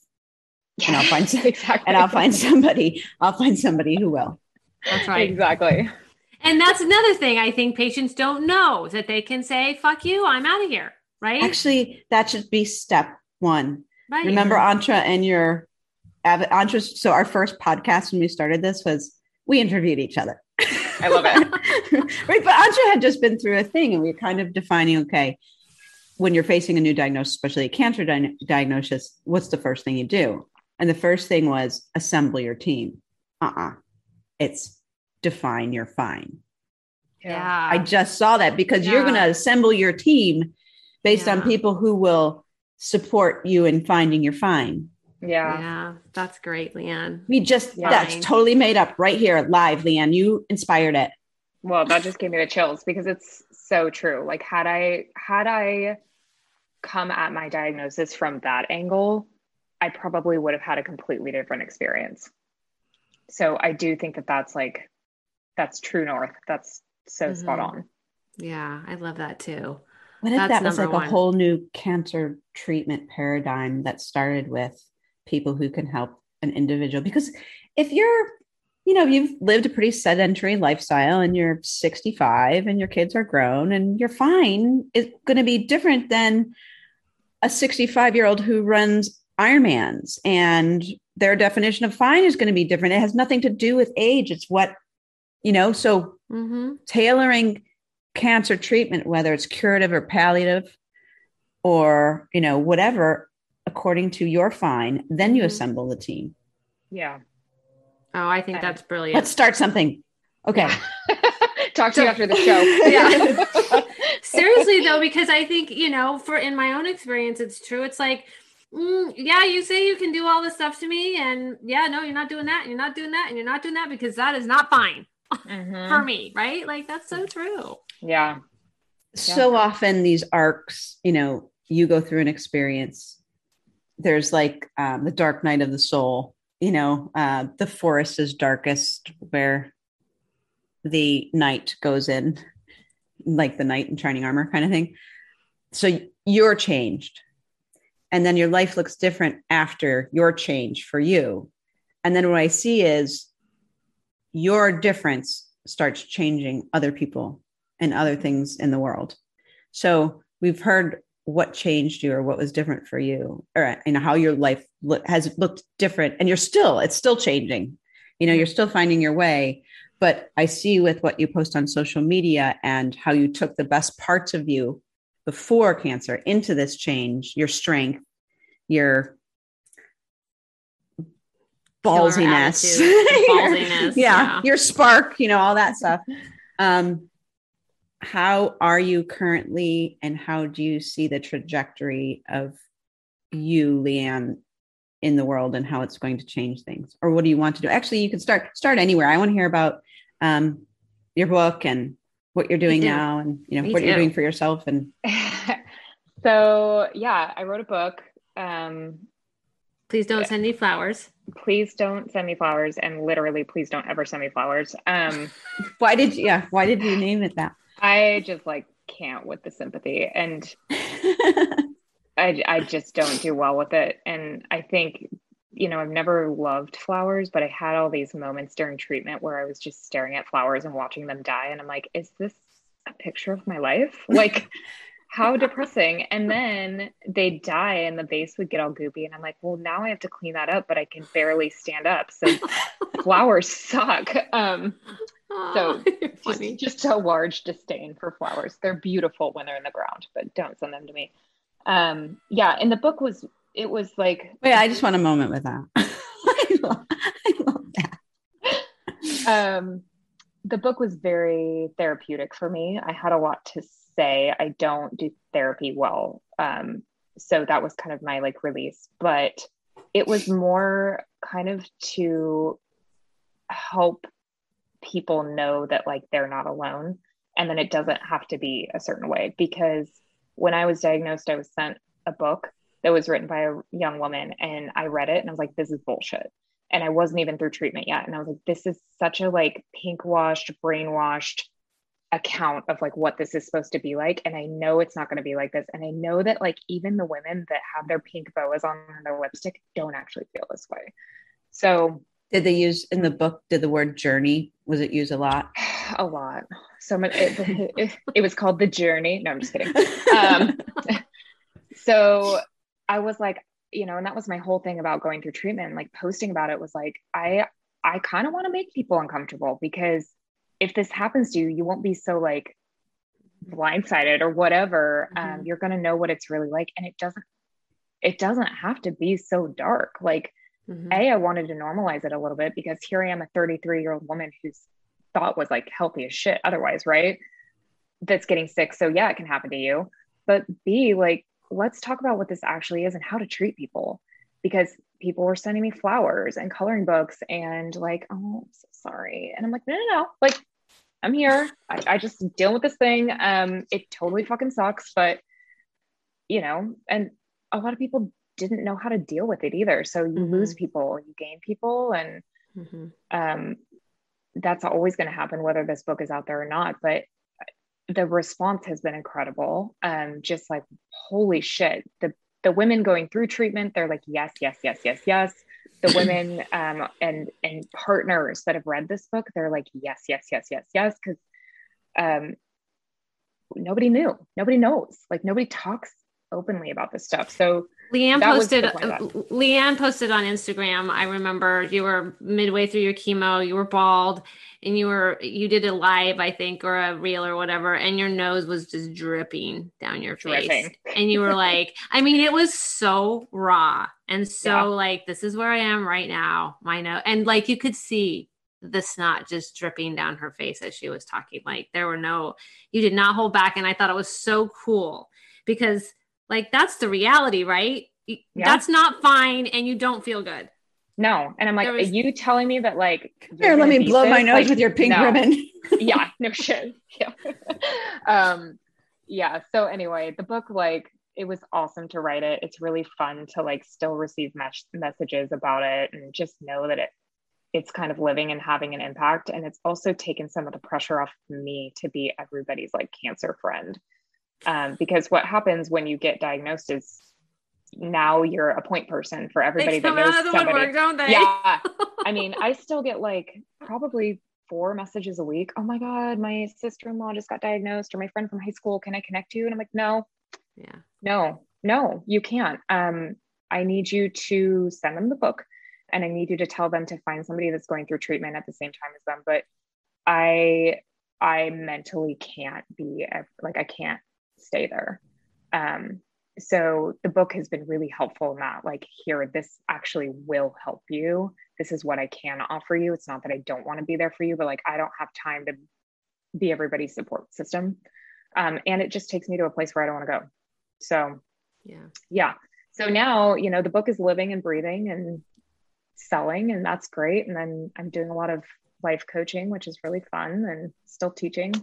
And I'll find some- [laughs] exactly. And I'll find somebody, I'll find somebody who will. that's right Exactly. And that's another thing i think patients don't know that they can say fuck you i'm out of here right Actually, that should be step one. right Remember Antra and your Antra. So our first podcast when we started this was we interviewed each other. I love it. [laughs] right. But Antra had just been through a thing and we were kind of defining, okay, when you're facing a new diagnosis, especially a cancer di- diagnosis, what's the first thing you do? And the first thing was assemble your team. Uh-uh. It's define your fine. yeah I just saw that because you're going to assemble your team based on people who will support you in finding your fine. Yeah. yeah that's great leanne We just Yeah. that's totally made up right here live, Leanne. You inspired it. Well, that just gave me the chills because it's so true. Like had I had I come at my diagnosis from that angle, I probably would have had a completely different experience. So I do think that that's like that's true north. That's so spot Mhm. on. yeah i love that too What if That's that was number like a whole new cancer treatment paradigm that started with people who can help an individual? Because if you're, you know, you've lived a pretty sedentary lifestyle and you're 65 and your kids are grown and you're fine is going to be different than a 65 year old who runs Ironmans and their definition of fine is going to be different. It has nothing to do with age. It's what, you know, so Mm-hmm. tailoring cancer treatment, whether it's curative or palliative or, you know, whatever, according to your fine, then you Mhm. assemble the team. Yeah. Oh, I think that's brilliant. Let's start something. Okay. [laughs] Talk to you after the show. [laughs] Yeah. [laughs] Seriously though, because I think you know, for in my own experience, it's true. It's like, mm, yeah, you say you can do all this stuff to me, and yeah, no, you're not doing that, and you're not doing that, and you're not doing that because that is not fine Mhm. for me, right? Like that's so true. Yeah. so often these arcs you know you go through an experience there's like um, the dark night of the soul you know uh, the forest is darkest where the knight goes in like the knight in shining armor kind of thing so you're changed and then your life looks different after your change for you and then what i see is your difference starts changing other people and other things in the world. So we've heard what changed you or what was different for you, or you know how your life lo- has looked different, and you're still it's still changing. You know, you're still finding your way. But I see with what you post on social media and how you took the best parts of you before cancer into this change, your strength, your ballsiness, [laughs] ballsiness, yeah, yeah. your spark, you know, all that stuff. Um, how are you currently, and how do you see the trajectory of you, Leanne, in the world, and how it's going to change things, or what do you want to do? Actually, you can start start anywhere. I want to hear about um, your book and what you're doing now, and you know Me what you're doing for yourself, and [laughs] so yeah, I wrote a book. Um, Please don't send me flowers. please don't send me flowers, and literally, please don't ever send me flowers. Um, [laughs] why did you, yeah? Why did you name it that? I just like can't with the sympathy, and [laughs] I I just don't do well with it. And I think you know I've never loved flowers, but I had all these moments during treatment where I was just staring at flowers and watching them die, and I'm like, is this a picture of my life? [laughs] Like. How depressing. And then they'd die and the base would get all goopy. And I'm like, well, now I have to clean that up, but I can barely stand up. So [laughs] flowers suck. Um, So, [laughs] just, just a large disdain for flowers. They're beautiful when they're in the ground, but don't send them to me. Um, yeah, and the book was it was like Wait, I just want a moment with that. [laughs] I, love, I love that. um the book was very therapeutic for me. I had a lot to say. I don't do therapy well. Um, so that was kind of my like release, but it was more kind of to help people know that like they're not alone and then it doesn't have to be a certain way because when I was diagnosed, I was sent a book that was written by a young woman and I read it and I was like, this is bullshit. And I wasn't even through treatment yet. And I was like, this is such a like pink washed, brainwashed account of like what this is supposed to be like. And I know it's not going to be like this. And I know that like even the women that have their pink boas on their lipstick don't actually feel this way. So Did they use in the book? Did the word journey was it used a lot? [sighs] a lot. So much, it, it, it was called The Journey. No, I'm just kidding. [laughs] Um, [laughs] so I was like, you know, and that was my whole thing about going through treatment. Like posting about it was like, I, I kind of want to make people uncomfortable because if this happens to you, you won't be so like blindsided or whatever. Um, Mhm. you're going to know what it's really like. And it doesn't, it doesn't have to be so dark. Like, Mhm. a, I wanted to normalize it a little bit because here I am, a 33 year old woman whose thought was like healthy as shit otherwise, right? That's getting sick. So, yeah, it can happen to you. But B, like, let's talk about what this actually is and how to treat people because people were sending me flowers and coloring books and like, oh, I'm so sorry. And I'm like, no, no, no. Like, I'm here. I, I just deal with this thing. Um, it totally fucking sucks, but you know, and a lot of people didn't know how to deal with it either. So you Mhm. lose people, you gain people, and Mhm. um, that's always going to happen, whether this book is out there or not. But the response has been incredible. Um, just like holy shit, the the women going through treatment, they're like, yes, yes, yes, yes, yes. the [laughs] women um, and and partners that have read this book, they're like, yes, yes, yes, yes, yes, because um, nobody knew, nobody knows, like nobody talks openly about this stuff. So Leanne that posted the point of that. Uh, Leanne posted on Instagram. I remember you were midway through your chemo, you were bald and you were you did a live, I think, or a reel or whatever, and your nose was just dripping down your face. Dripping. And you were like, [laughs] I mean, it was so raw and so Yeah. like this is where I am right now. My nose and like you could see the snot just dripping down her face as she was talking. Like there were no, you did not hold back. And I thought it was so cool because like that's the reality, right? Yeah. That's not fine and you don't feel good. no, and I'm like, was- are you telling me that like Here, let me beat blow my nose Like, with your pink no. ribbon. [laughs] yeah, no [laughs] shit. Yeah. [laughs] um, yeah. So anyway, the book, like, it was awesome to write it. It's really fun to like still receive mes- messages about it and just know that it it's kind of living and having an impact. And it's also taken some of the pressure off me to be everybody's like cancer friend. Um, because what happens when you get diagnosed is now you're a point person for everybody that knows out of the somebody. woodwork, don't they? yeah. [laughs] I mean i still get like probably four messages a week. Oh my god my sister-in-law just got diagnosed or my friend from high school can i connect you? And i'm like no. Yeah. no no you can't. Um i need you to send them the book and i need you to tell them to find somebody that's going through treatment at the same time as them. But i i mentally can't be like i can't stay there. Um so the book has been really helpful in that like here this actually will help you. This is what i can offer you. It's not that i don't want to be there for you but like i don't have time to be everybody's support system. Um, and it just takes me to a place where i don't want to go. So Yeah. yeah. So now you know the book is living and breathing and selling and that's great. And then i'm doing a lot of life coaching which is really fun and still teaching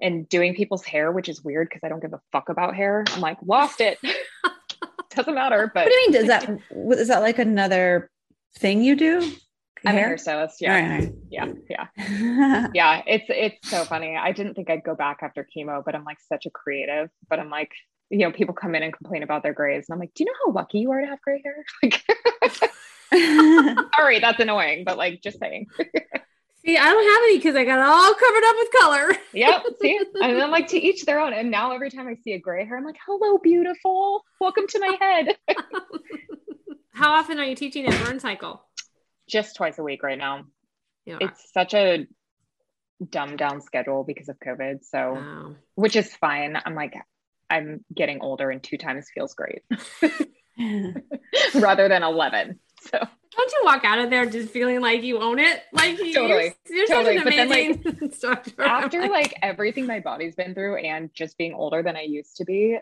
and doing people's hair which is weird because i don't give a fuck about hair. I'm like lost it. [laughs] Doesn't matter but What do you mean? Does that what- is that like another thing you do? i'm a Hair? hairstylist yeah. All right, yeah yeah. [laughs] Yeah it's it's so funny. I didn't think i'd go back after chemo but i'm like such a creative. But i'm like you know people come in and complain about their grays and i'm like do you know how lucky you are to have gray hair? [laughs] Like sorry that's annoying but like just saying See, I don't have any because I got all covered up with color. yep [laughs] see? And i'm like to each their own. And now every time i see a gray hair i'm like hello beautiful. Welcome to my head. [laughs] How often are you teaching at Burn Cycle? just twice a week right now. You it's such a dumbed down schedule because of covid so wow. which is fine. I'm like i'm getting older and two times feels great. [laughs] Rather than 11 so Don't you walk out of there just feeling like you own it? Like you- Totally. you're, you're Totally. such But an then, like, amazing [laughs] instructor. after like everything my body's been through and just being older than I used to be,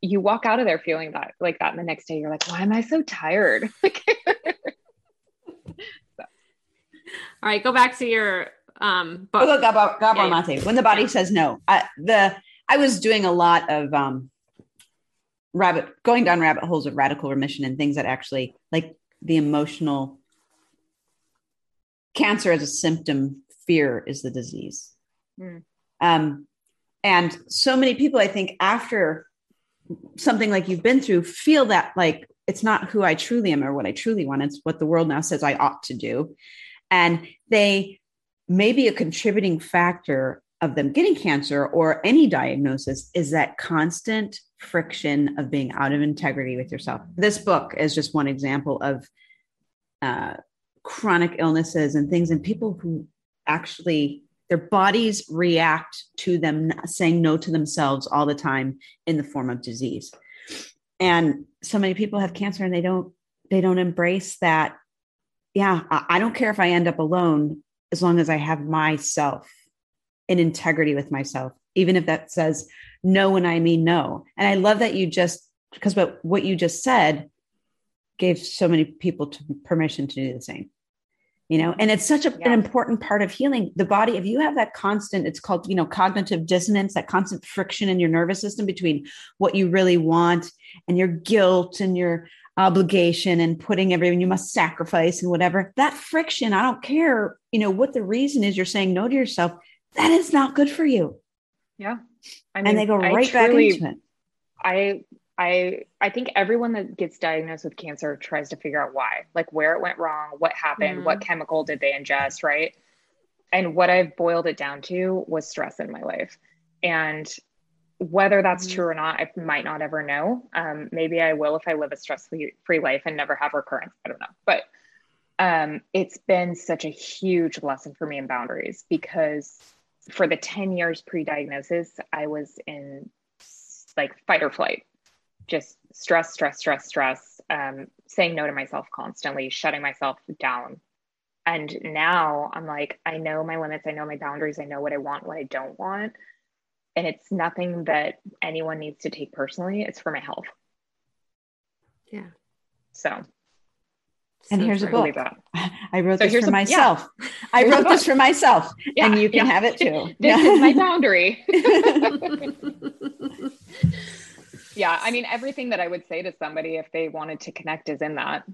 you walk out of there feeling that like that. And the next day you're like, why am I so tired? [laughs] Like, [laughs] all right, go back to your um Oh, book. look, Gabor, Gabor Yeah, Maté. When the body says no, I, the I was doing a lot of um, rabbit going down rabbit holes of radical remission and things that actually like the emotional cancer as a symptom. Fear is the disease, Hmm. um, and so many people, I think, after something like you've been through, feel that like it's not who I truly am or what I truly want. It's what the world now says I ought to do, and they may be a contributing factor of them getting cancer or any diagnosis is that constant friction of being out of integrity with yourself. This book is just one example of uh, chronic illnesses and things, and people who actually their bodies react to them saying no to themselves all the time in the form of disease. And so many people have cancer and they don't they don't embrace that. Yeah, I, I don't care if I end up alone as long as I have myself in integrity with myself, even if that says no when I mean no. And I love that you just because what what you just said gave so many people to permission to do the same. You know, and it's such a, Yeah. an important part of healing the body. If you have that constant, it's called, you know, cognitive dissonance, that constant friction in your nervous system between what you really want and your guilt and your obligation and putting everything you must sacrifice and whatever that friction i don't care you know what the reason is you're saying no to yourself that is not good for you yeah. I and they go I right back truly- into it I I I think everyone that gets diagnosed with cancer tries to figure out why, like where it went wrong, what happened, what chemical did they ingest, right? And what I've boiled it down to was stress in my life. And whether that's Mhm. true or not, I might not ever know. Um, maybe I will if I live a stress free life and never have recurrence. I don't know. But um, it's been such a huge lesson for me in boundaries because for the 10 years pre diagnosis, I was in like fight or flight, just stress, stress, stress, stress, um, saying no to myself constantly, shutting myself down. And now I'm like, I know my limits, I know my boundaries, I know what I want, what I don't want. And it's nothing that anyone needs to take personally. It's for my health. Yeah. So And So here's a book. [laughs] I wrote So this for a- yeah. myself. [laughs] I wrote this for myself, and you can yeah. have it [laughs] too. This is my boundary. yeah. I mean, everything that I would say to somebody if they wanted to connect is in that.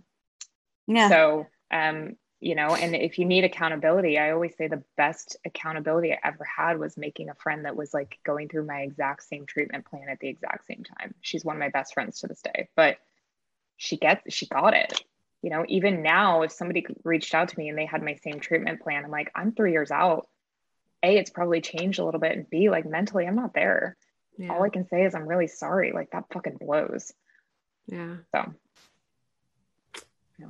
yeah. So, um, you know, and if you need accountability, I always say the best accountability I ever had was making a friend that was like going through my exact same treatment plan at the exact same time. She's one of my best friends to this day, but she gets, she got it. You know, even now, if somebody reached out to me and they had my same treatment plan, I'm like, I'm three years out. A, it's probably changed a little bit, and B, like mentally, I'm not there. yeah. All I can say is I'm really sorry. Like that fucking blows. yeah. So,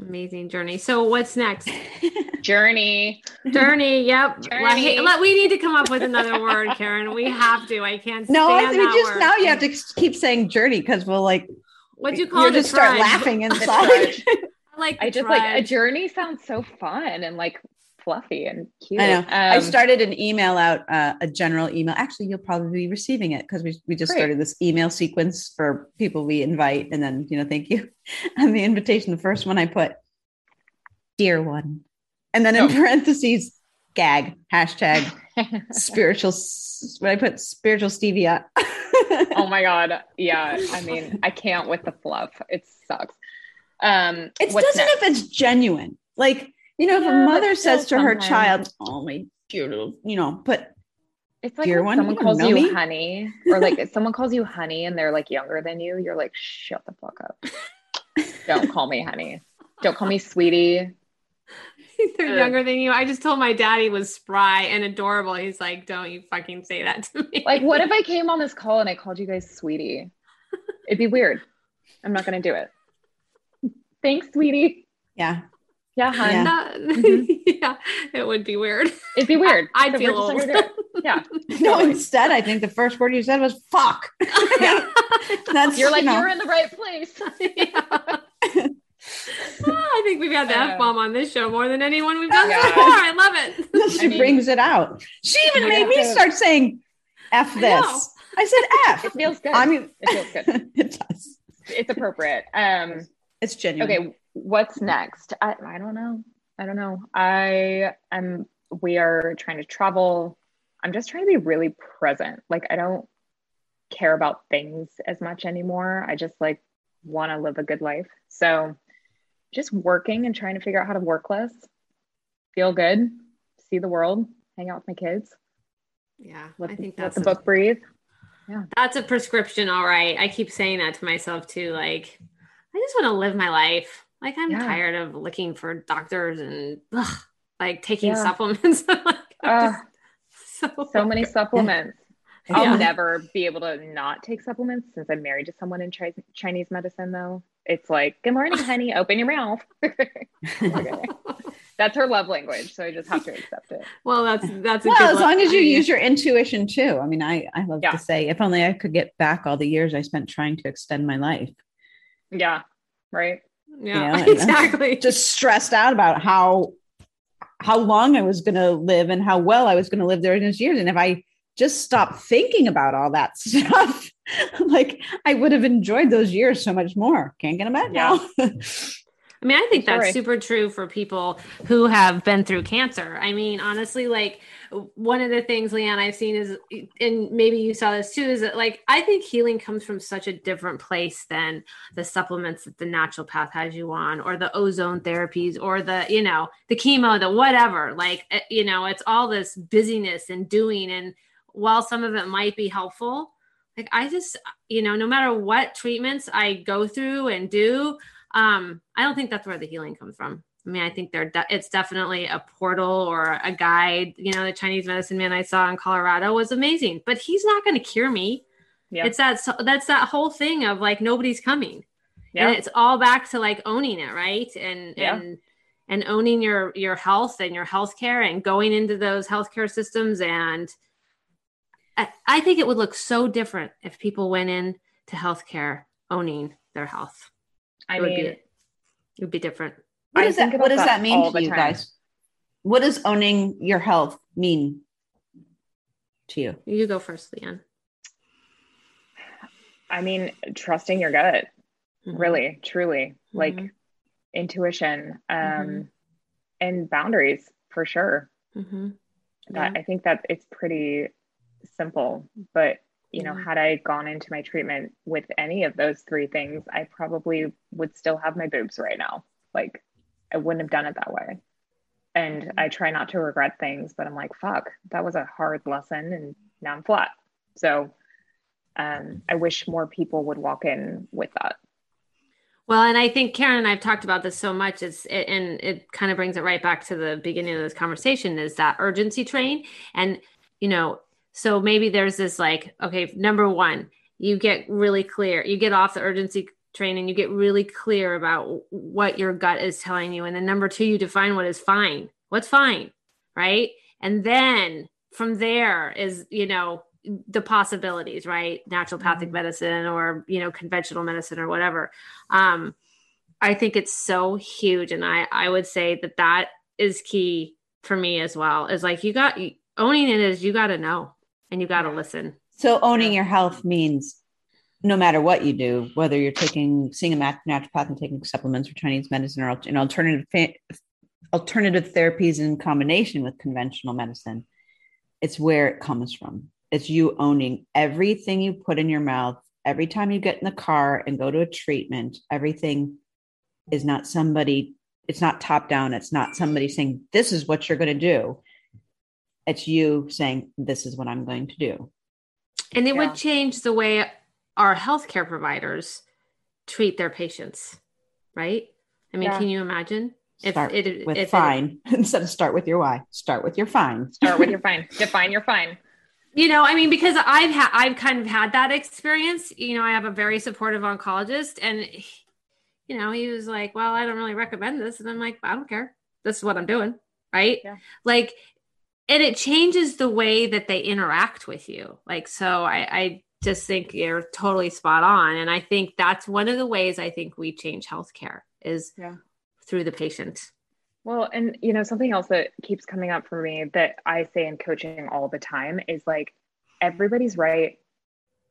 Amazing journey. So what's next? [laughs] journey. Journey. Yep. [laughs] Journey. Let- let- we need to come up with another word, Karen. We have to. I can't no, I stand think that just word. now you have to keep saying journey because we'll like What do you call you it? just A start laughing [laughs] trudge. inside. I like. I the just like a journey sounds so fun and like fluffy and cute. I know. I Um, started an email out, uh, a general email. Actually, you'll probably be receiving it because we, we just Great. started this email sequence for people we invite. And then, you know, thank you. [laughs] And the invitation, the first one I put, dear one. And then in Oh. parentheses, gag, hashtag [laughs] spiritual, when I put, spiritual stevia. [laughs] oh my god. Yeah. I mean, I can't with the fluff. It sucks. Um It doesn't next? if it's genuine. Like, you know, if a mother says to still her child, oh my dear little, you know, but It's like dear when one, someone you calls you me. honey, or like if someone calls you honey and they're like younger than you, you're like, shut the fuck up. Don't [laughs] call me honey. Don't call me sweetie. [laughs] They're Ugh. younger than you. I just told my daddy was spry and adorable. He's like, "Don't you fucking say that to me." Like, what if [laughs] I came on this call and I called you guys sweetie? It'd be weird. I'm not gonna do it. Thanks, sweetie. yeah. Yeah, hun. Yeah. That- Mhm. [laughs] yeah, it would be weird. It'd be weird. I'd So feel we're old. not gonna do it. [laughs] Yeah. No, instead, I think the first word you said was fuck. [laughs] That's You're like, you know, you're in the right place. Yeah. Ah, I think we've had the Uh, F bomb on this show more than anyone we've done Yeah. so far. I love it. she I mean- brings it out. She even made me to- start saying F this. know. I, said F. It feels good. I mean, it feels good. it does. It's appropriate. Um, It's genuine. okay, what's next? I, I don't know. I don't know. I am we are trying to travel. I'm just trying to be really present. Like I don't care about things as much anymore. I just like want to live a good life. So just working and trying to figure out how to work less, feel good, see the world, hang out with my kids, Yeah, let, I think let that's the a, book breathe. Yeah. That's a prescription. All right, I keep saying that to myself too. Like, I just want to live my life. Like, I'm Yeah. tired of looking for doctors and ugh, like taking Yeah. supplements. [laughs] like, Uh, so so many supplements. [laughs] I'll Yeah. never be able to not take supplements since I'm married to someone in Chi- Chinese medicine, though. It's like, good morning, [laughs] honey, open your mouth. That's her love language. So I just have to accept it. Well, that's that's a well, good as long as you I use your intuition too. I mean, I, I love Yeah. to say, if only I could get back all the years I spent trying to extend my life. Yeah. Right. yeah, you [laughs] know, exactly. Just stressed out about how how long I was going to live and how well I was going to live during those years. And if I just stopped thinking about all that [laughs] stuff, like I would have enjoyed those years so much more. Can't get them back Yeah. now. [laughs] I mean, I think that's super true for people who have been through cancer. I mean, honestly, like one of the things, Leanne, I've seen is, and maybe you saw this too, is that like I think healing comes from such a different place than the supplements that the naturopath has you on, or the ozone therapies, or the, you know, the chemo, the whatever. Like, eh, you know, it's all this busyness and doing. And while some of it might be helpful, Like I just, you know, no matter what treatments I go through and do, um, I don't think that's where the healing comes from. I mean, I think they're de- it's definitely a portal or a guide. You know, the Chinese medicine man I saw in Colorado was amazing, but he's not going to cure me. Yeah. It's that that's that whole thing of like nobody's coming. Yeah. And it's all back to like owning it, right? And Yeah. and and owning your your health and your healthcare and going into those healthcare systems and I, I think it would look so different if people went in to healthcare owning their health. I it would mean, be it would be different. What I does that what does that that mean to you time. guys? What does owning your health mean to you? You go first, Leanne. I mean, trusting your gut, Mhm. really, truly, like Mhm. intuition, um, Mhm. and boundaries for sure. Mhm. That Yeah. I think that it's pretty simple, but you know, had I gone into my treatment with any of those three things, I probably would still have my boobs right now. Like, I wouldn't have done it that way. And I try not to regret things, but I'm like, fuck, that was a hard lesson, and now I'm flat. So, um, I wish more people would walk in with that. Well, and I think Karen and I've talked about this so much. It's it, and it kind of brings it right back to the beginning of this conversation is that urgency train, and you know, so maybe there's this like, okay, number one, you get really clear, you get off the urgency train, and you get really clear about what your gut is telling you, and then number two, you define what is fine, what's fine, right, and then from there is you know the possibilities, right, naturopathic Mhm. medicine or you know conventional medicine or whatever. Um i think it's so huge. And i i would say that that is key for me as well. Is like you got owning it is you got to know and you got to listen So owning your health means no matter what you do, whether you're taking seeing a naturopath and taking supplements or Chinese medicine or an alternative alternative therapies in combination with conventional medicine, it's where it comes from. It's you owning everything you put in your mouth every time you get in the car and go to a treatment. Everything is not somebody. It's not top down. It's not somebody saying this is what you're going to do. It's you saying this is what I'm going to do. and it Yeah. would change the way our healthcare providers treat their patients right i mean Yeah. can you imagine if start it with if it- fine [laughs] instead of start with your why. Start with your fine. Start with your fine. Define your fine. [laughs] you know i mean because i've had i've kind of had that experience you know i have a very supportive oncologist and he- you know he was like well i don't really recommend this and i'm like i don't care this is what i'm doing right Yeah. like and it changes the way that they interact with you like so i i just think you're totally spot on and i think that's one of the ways i think we change healthcare is Yeah. through the patient Well, and you know, something else that keeps coming up for me that I say in coaching all the time is like everybody's right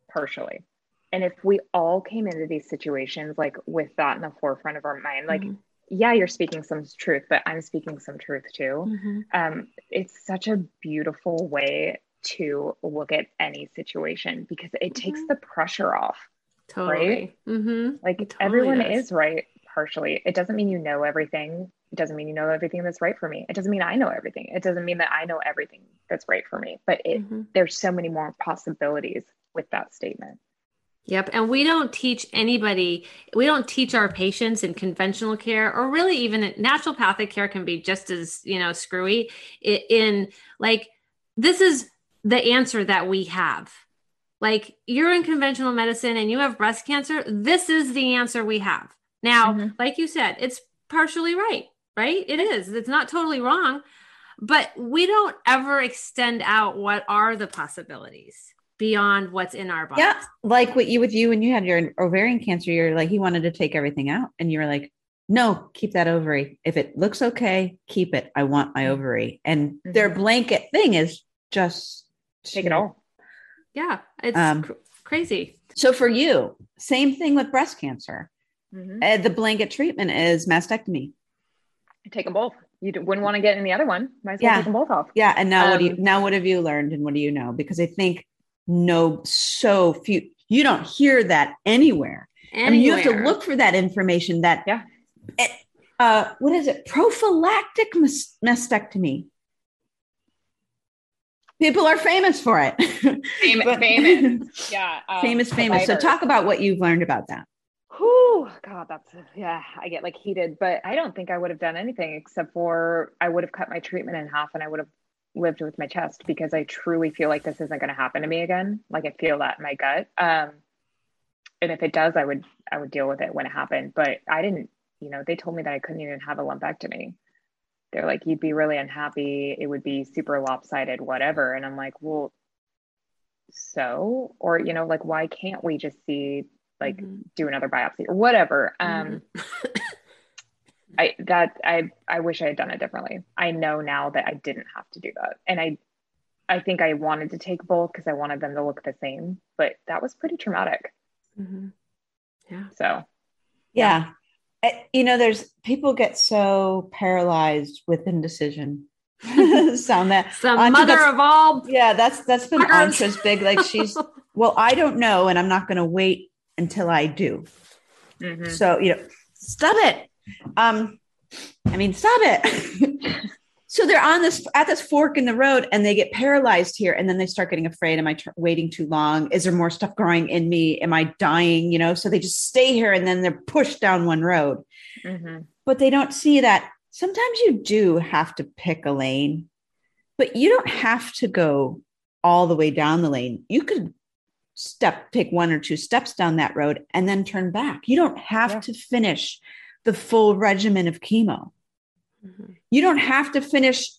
partially. And if we all came into these situations like with that in the forefront of our mind, like, Mhm. Yeah, you're speaking some truth, but I'm speaking some truth too. Mhm. Um, it's such a beautiful way to look at any situation because it takes Mhm. the pressure off. totally mm-hmm. Like totally everyone does. is right partially. It doesn't mean you know everything. It doesn't mean you know everything that's right for me. It doesn't mean I know everything. It doesn't mean that I know everything that's right for me. But it Mhm. there's so many more possibilities with that statement. Yep. And we don't teach anybody, we don't teach our patients in conventional care or really even in naturopathic care can be just as, you know, screwy in like, this is the answer that we have. Like, you're in conventional medicine and you have breast cancer. This is the answer we have. Now, Mhm. like you said, it's partially right, right? It is. It's not totally wrong, but we don't ever extend out what are the possibilities beyond what's in our body. Yeah, like what you with you when you had your ovarian cancer, you're like he wanted to take everything out, and you were like, "No, keep that ovary. If it looks okay, keep it. I want my ovary." And their Mhm. blanket thing is just Take it all. Yeah, it's Um, cr- crazy. So for you, same thing with breast cancer. Mhm. Uh, the blanket treatment is mastectomy. Take them both. You wouldn't want to get in the other one. Might as well Yeah. take them both off. Yeah, and now what do you Um, now what have you learned and what do you know? Because I think no so few you don't hear that anywhere. I mean, you have to look for that information. That Yeah. it, uh, what is it? Prophylactic mas- mastectomy. People are famous for it. Famous, [laughs] But- famous. [laughs] Yeah. um, famous, famous. So talk about what you've learned about that. Whew, God, that's yeah. I get like heated, but I don't think I would have done anything except for I would have cut my treatment in half and I would have lived with my chest because I truly feel like this isn't going to happen to me again. Like I feel that in my gut. Um, and if it does, I would I would deal with it when it happened. But I didn't. You know, they told me that I couldn't even have a lumpectomy. They're like, you'd be really unhappy. It would be super lopsided, whatever. And I'm like, well, so or you know, like, why can't we just see like Mhm. do another biopsy or whatever um [laughs] i that i i wish i had done it differently i know now that i didn't have to do that and i i think i wanted to take both because i wanted them to look the same but that was pretty traumatic Mhm. Yeah. so Yeah. Uh, You know, there's people get so paralyzed with indecision. [laughs] Sound that The Auntie, mother of all. yeah, that's that's been Fuckers. Antra's big. Like she's [laughs] well, I don't know, and I'm not gonna wait until I do. mhm. So, you know, stop it. Um, I mean, stop it. [laughs] so they're on this at this fork in the road and they get paralyzed here and then they start getting afraid. Am I waiting too long? Is there more stuff growing in me? Am I dying? You know, so they just stay here and then they're pushed down one road. Mhm. But they don't see that sometimes you do have to pick a lane, but you don't have to go all the way down the lane. You could step, take one or two steps down that road and then turn back. You don't have Yeah. to finish the full regimen of chemo. Mhm. You don't have to finish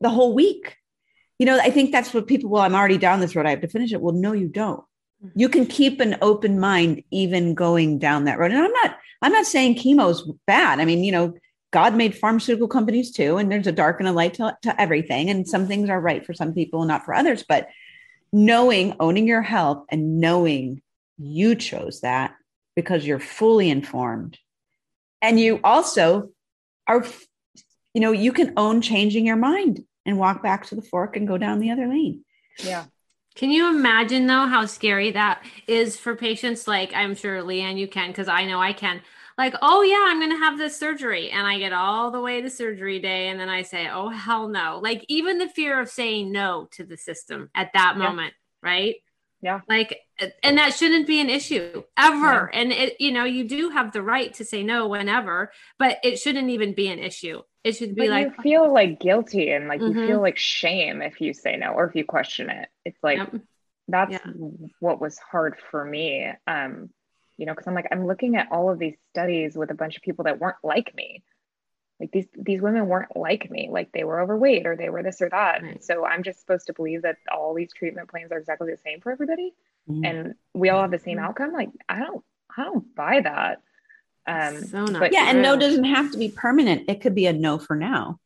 the whole week. You know, I think that's what people, well, I'm already down this road. I have to finish it. Well, no, you don't. You can keep an open mind even going down that road. And I'm not, I'm not saying chemo's bad. I mean, you know, God made pharmaceutical companies too, and there's a dark and a light to, to everything. And some things are right for some people and not for others. But knowing, owning your health and knowing you chose that because you're fully informed. And you also are, you know, you can own changing your mind and walk back to the fork and go down the other lane. yeah Can you imagine though how scary that is for patients? Like I'm sure Leanne, you can, because I know I can. Like, oh yeah, I'm gonna have this surgery, and I get all the way to surgery day, and then I say, oh hell no. Like even the fear of saying no to the system at that Yeah. moment, right? Yeah. Like, and that shouldn't be an issue ever. And it, you know, you do have the right to say no whenever, but it shouldn't even be an issue. It should be but like, you feel like guilty and like Mhm. you feel like shame if you say no or if you question it it's like Yep. that's Yeah. what was hard for me um you know because i'm like i'm looking at all of these studies with a bunch of people that weren't like me like these these women weren't like me like they were overweight or they were this or that Right. so i'm just supposed to believe that all these treatment plans are exactly the same for everybody Mhm. and we all have the same Mhm. outcome like i don't i don't buy that um so not but yeah, and no doesn't have to be permanent. It could be a no for now.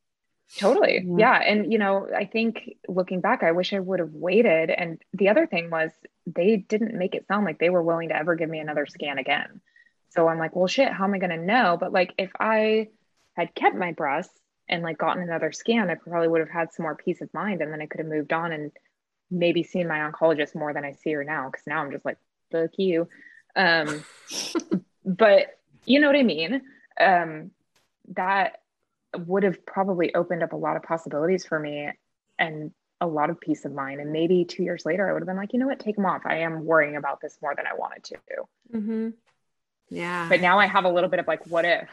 Totally. Yeah. Yeah. And, you know, I think looking back, I wish I would have waited. And the other thing was, they didn't make it sound like they were willing to ever give me another scan again. So I'm like, well, shit, how am I going to know? But like, if I had kept my breasts and like gotten another scan, I probably would have had some more peace of mind. And then I could have moved on and maybe seen my oncologist more than I see her now. Cause now I'm just like, fuck you. Um, [laughs] but you know what I mean? Um, that would have probably opened up a lot of possibilities for me and a lot of peace of mind. And maybe two years later, I would have been like, you know what, take them off. I am worrying about this more than I wanted to. hmm yeah. But now I have a little bit of like, what if?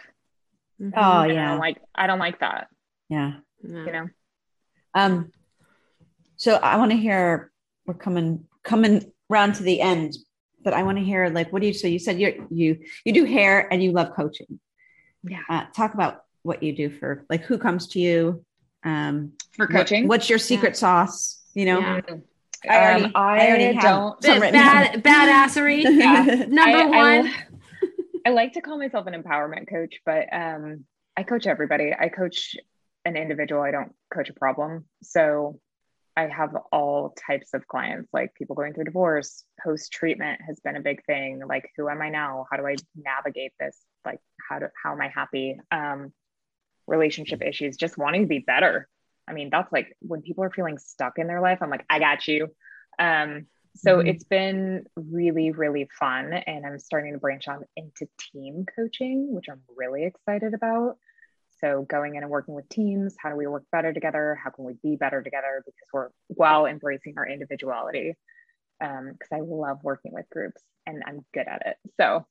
Mhm. Oh yeah, I'm like, I don't like that, yeah. No. you know? Um, so I want to hear. We're coming coming round to the end, but I want to hear like what do you? So you said you you you do hair and you love coaching. Yeah. Uh, talk about what you do for like who comes to you. Um, For what- coaching. what's your secret sauce? You know, Yeah. I already- Um, I already have don't. some Ba- written bad, badassery. [laughs] Yeah. Number I- I- one. I like to call myself an empowerment coach, but um, I coach everybody. I coach an individual. I don't coach a problem. So I have all types of clients, like people going through divorce, post treatment has been a big thing. Like, who am I now? How do I navigate this? Like, how do how am I happy? Um, relationship issues, just wanting to be better. I mean, that's like when people are feeling stuck in their life. I'm like, I got you. Um, so Mhm. it's been really, really fun. And I'm starting to branch out into team coaching, which I'm really excited about. So going in and working with teams, how do we work better together? How can we be better together? Because we're while embracing our individuality. Because I love working with groups and I'm good at it. So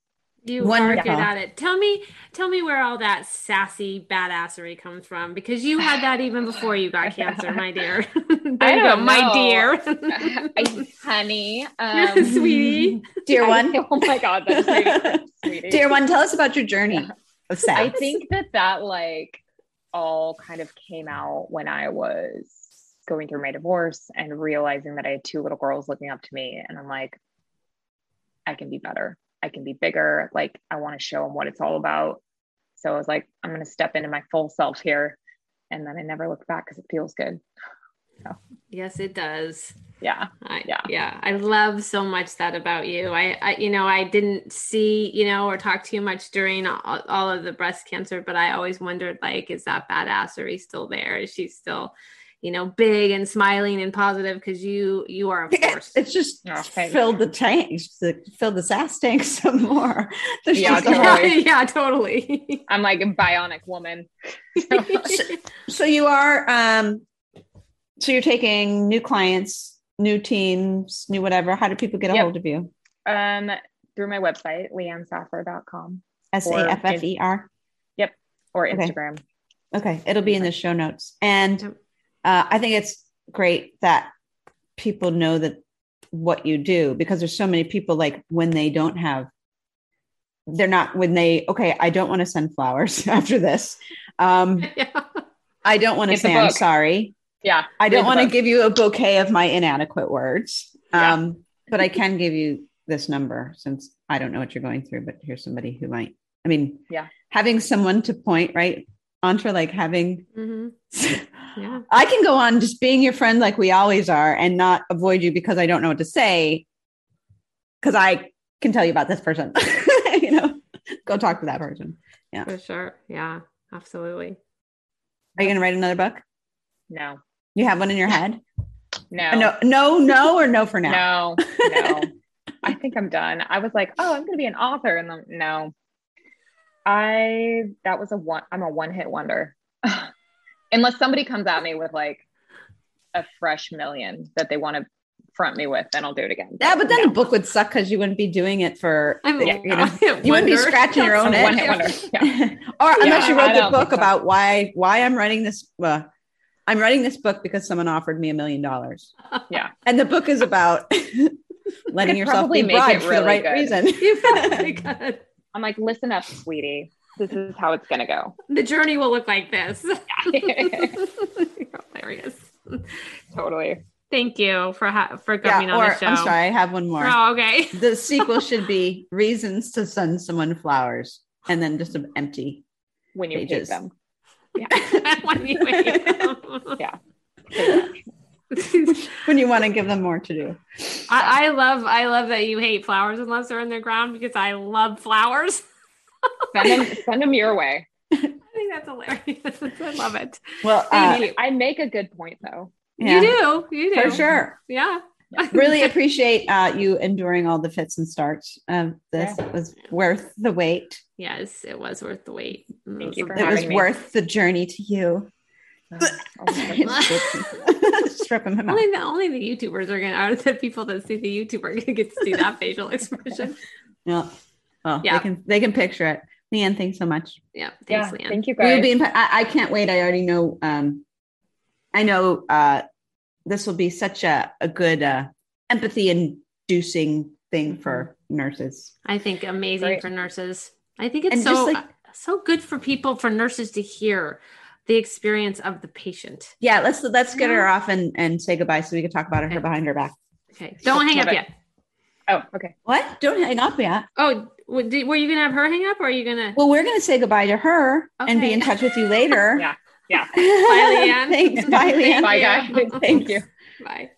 You are Wonderful. good at it. Tell me, tell me where all that sassy badassery comes from because you had that even before you got cancer, my dear. [laughs] [laughs] there I you go, don't my dear. [laughs] I, honey, um, Sweetie. Dear I- one, oh my God, that's sweetie. dear one, tell us about your journey of sex. I think that that like all kind of came out when I was going through my divorce and realizing that I had two little girls looking up to me. And I'm like, I can be better. I can be bigger. Like, I want to show them what it's all about. So I was like, I'm going to step into my full self here. And then I never look back because it feels good. yes, it does. Yeah. I, Yeah. yeah, I love so much that about you. I, I, you know, I didn't see, you know, or talk too much during all, all of the breast cancer, but I always wondered, like, is that badassery still there? Is she still, you know, big and smiling and positive? Because you, you are, [laughs] of course. It's just Oh, thanks. filled the tanks, fill the sass [laughs] tank some more. There's Yeah, just a [laughs] yeah, totally. yeah, totally. I'm like a bionic woman. So you are, um, so you're taking new clients, new teams, new whatever. How do people get a Yep. hold of you? um, through my website, leannesaffer.com S A F F E R. Yep. Or Okay. Instagram. Okay, it'll be in the show notes. And Yep. Uh, I think it's great that people know that what you do because there's so many people like when they don't have, they're not when they okay. I don't want to send flowers [laughs] after this. Um, [laughs] yeah. I don't want to say I'm sorry. Yeah. I don't want to give you a bouquet of my inadequate words. Yeah. Um, but I can give you this number since I don't know what you're going through, but here's somebody who might. I mean, Yeah. having someone to point right onto like having hmm Yeah. [laughs] I can go on just being your friend like we always are and not avoid you because I don't know what to say. Cause I can tell you about this person. [laughs] you know, go talk to that person. Yeah. For sure. Yeah, absolutely. Are you gonna write another book? No. You have one in your head? No. No, no, no, or no for now. No, no. [laughs] I think I'm done. I was like, oh, I'm going to be an author. And then, no, I, that was a one, I'm a one hit wonder. [laughs] Unless somebody comes at me with like a fresh million that they want to front me with, then I'll do it again. Yeah, but then no. the book would suck because you wouldn't be doing it for I'm, you know, you wouldn't be scratching your own one hit head. wonder. [laughs] Yeah. or unless you wrote the book so. about why why I'm writing this. Uh, I'm writing this book because someone offered me a million dollars. [laughs] Yeah. and the book is about letting yourself be make it bribed for the right good. reason. You probably could. I'm like, listen up, sweetie. This is how it's going to go. [laughs] The journey will look like this. Hilarious. Totally. Thank you for ha- for yeah, coming on the show. I'm sorry, I have one more. Oh, okay. [laughs] The sequel should be reasons to send someone flowers, and then just an empty. When you Pages. [laughs] hate them. When you wait. Yeah. [laughs] When you want to give them more to do. I, I love I love that you hate flowers unless they're in the ground because I love flowers. [laughs] Send them, send them your way. I think that's hilarious. [laughs] I love it. Well, I, uh, I make a good point though. yeah, You do. You do. for sure. Yeah. really appreciate uh, you enduring all the fits and starts. Um, this was worth the wait. Yes, it was worth the wait. Thank you for It was me. worth the journey to you. Oh my goodness. Strip him out. Only the only the YouTubers are gonna are the people that see the YouTuber are gonna get to see that [laughs] facial expression. Yeah. Well, Yeah. they can they can picture it. Leanne, thanks so much. Yeah. yeah, Thanks, Leanne. thank you We will be in, I, I can't wait. I already know. Um, I know uh, this will be such a, a good uh, empathy inducing thing for nurses. I think amazing Great. for nurses. I think it's And so like- so good for people for nurses to hear the experience of the patient. Yeah, let's let's get her off and, and say goodbye so we can talk about her behind her back. Okay. Don't hang Love up it. yet. Oh, okay. What? Don't hang up yet. Oh, were you gonna have her hang up or are you gonna Well, we're going to say goodbye to her and be in touch with you later. [laughs] Yeah. Yeah. Bye, Leanne. [laughs] Thanks. Bye, Leanne. Bye, guys. [laughs] Thank you. Bye.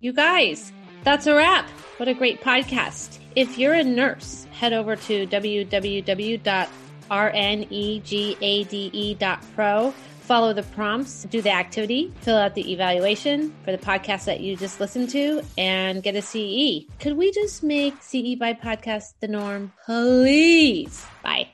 You guys, that's a wrap. What a great podcast. If you're a nurse, head over to www.rnegade.pro follow the prompts, do the activity, fill out the evaluation for the podcast that you just listened to, and get a CE. Could we just make CE by podcast the norm? Please. Bye.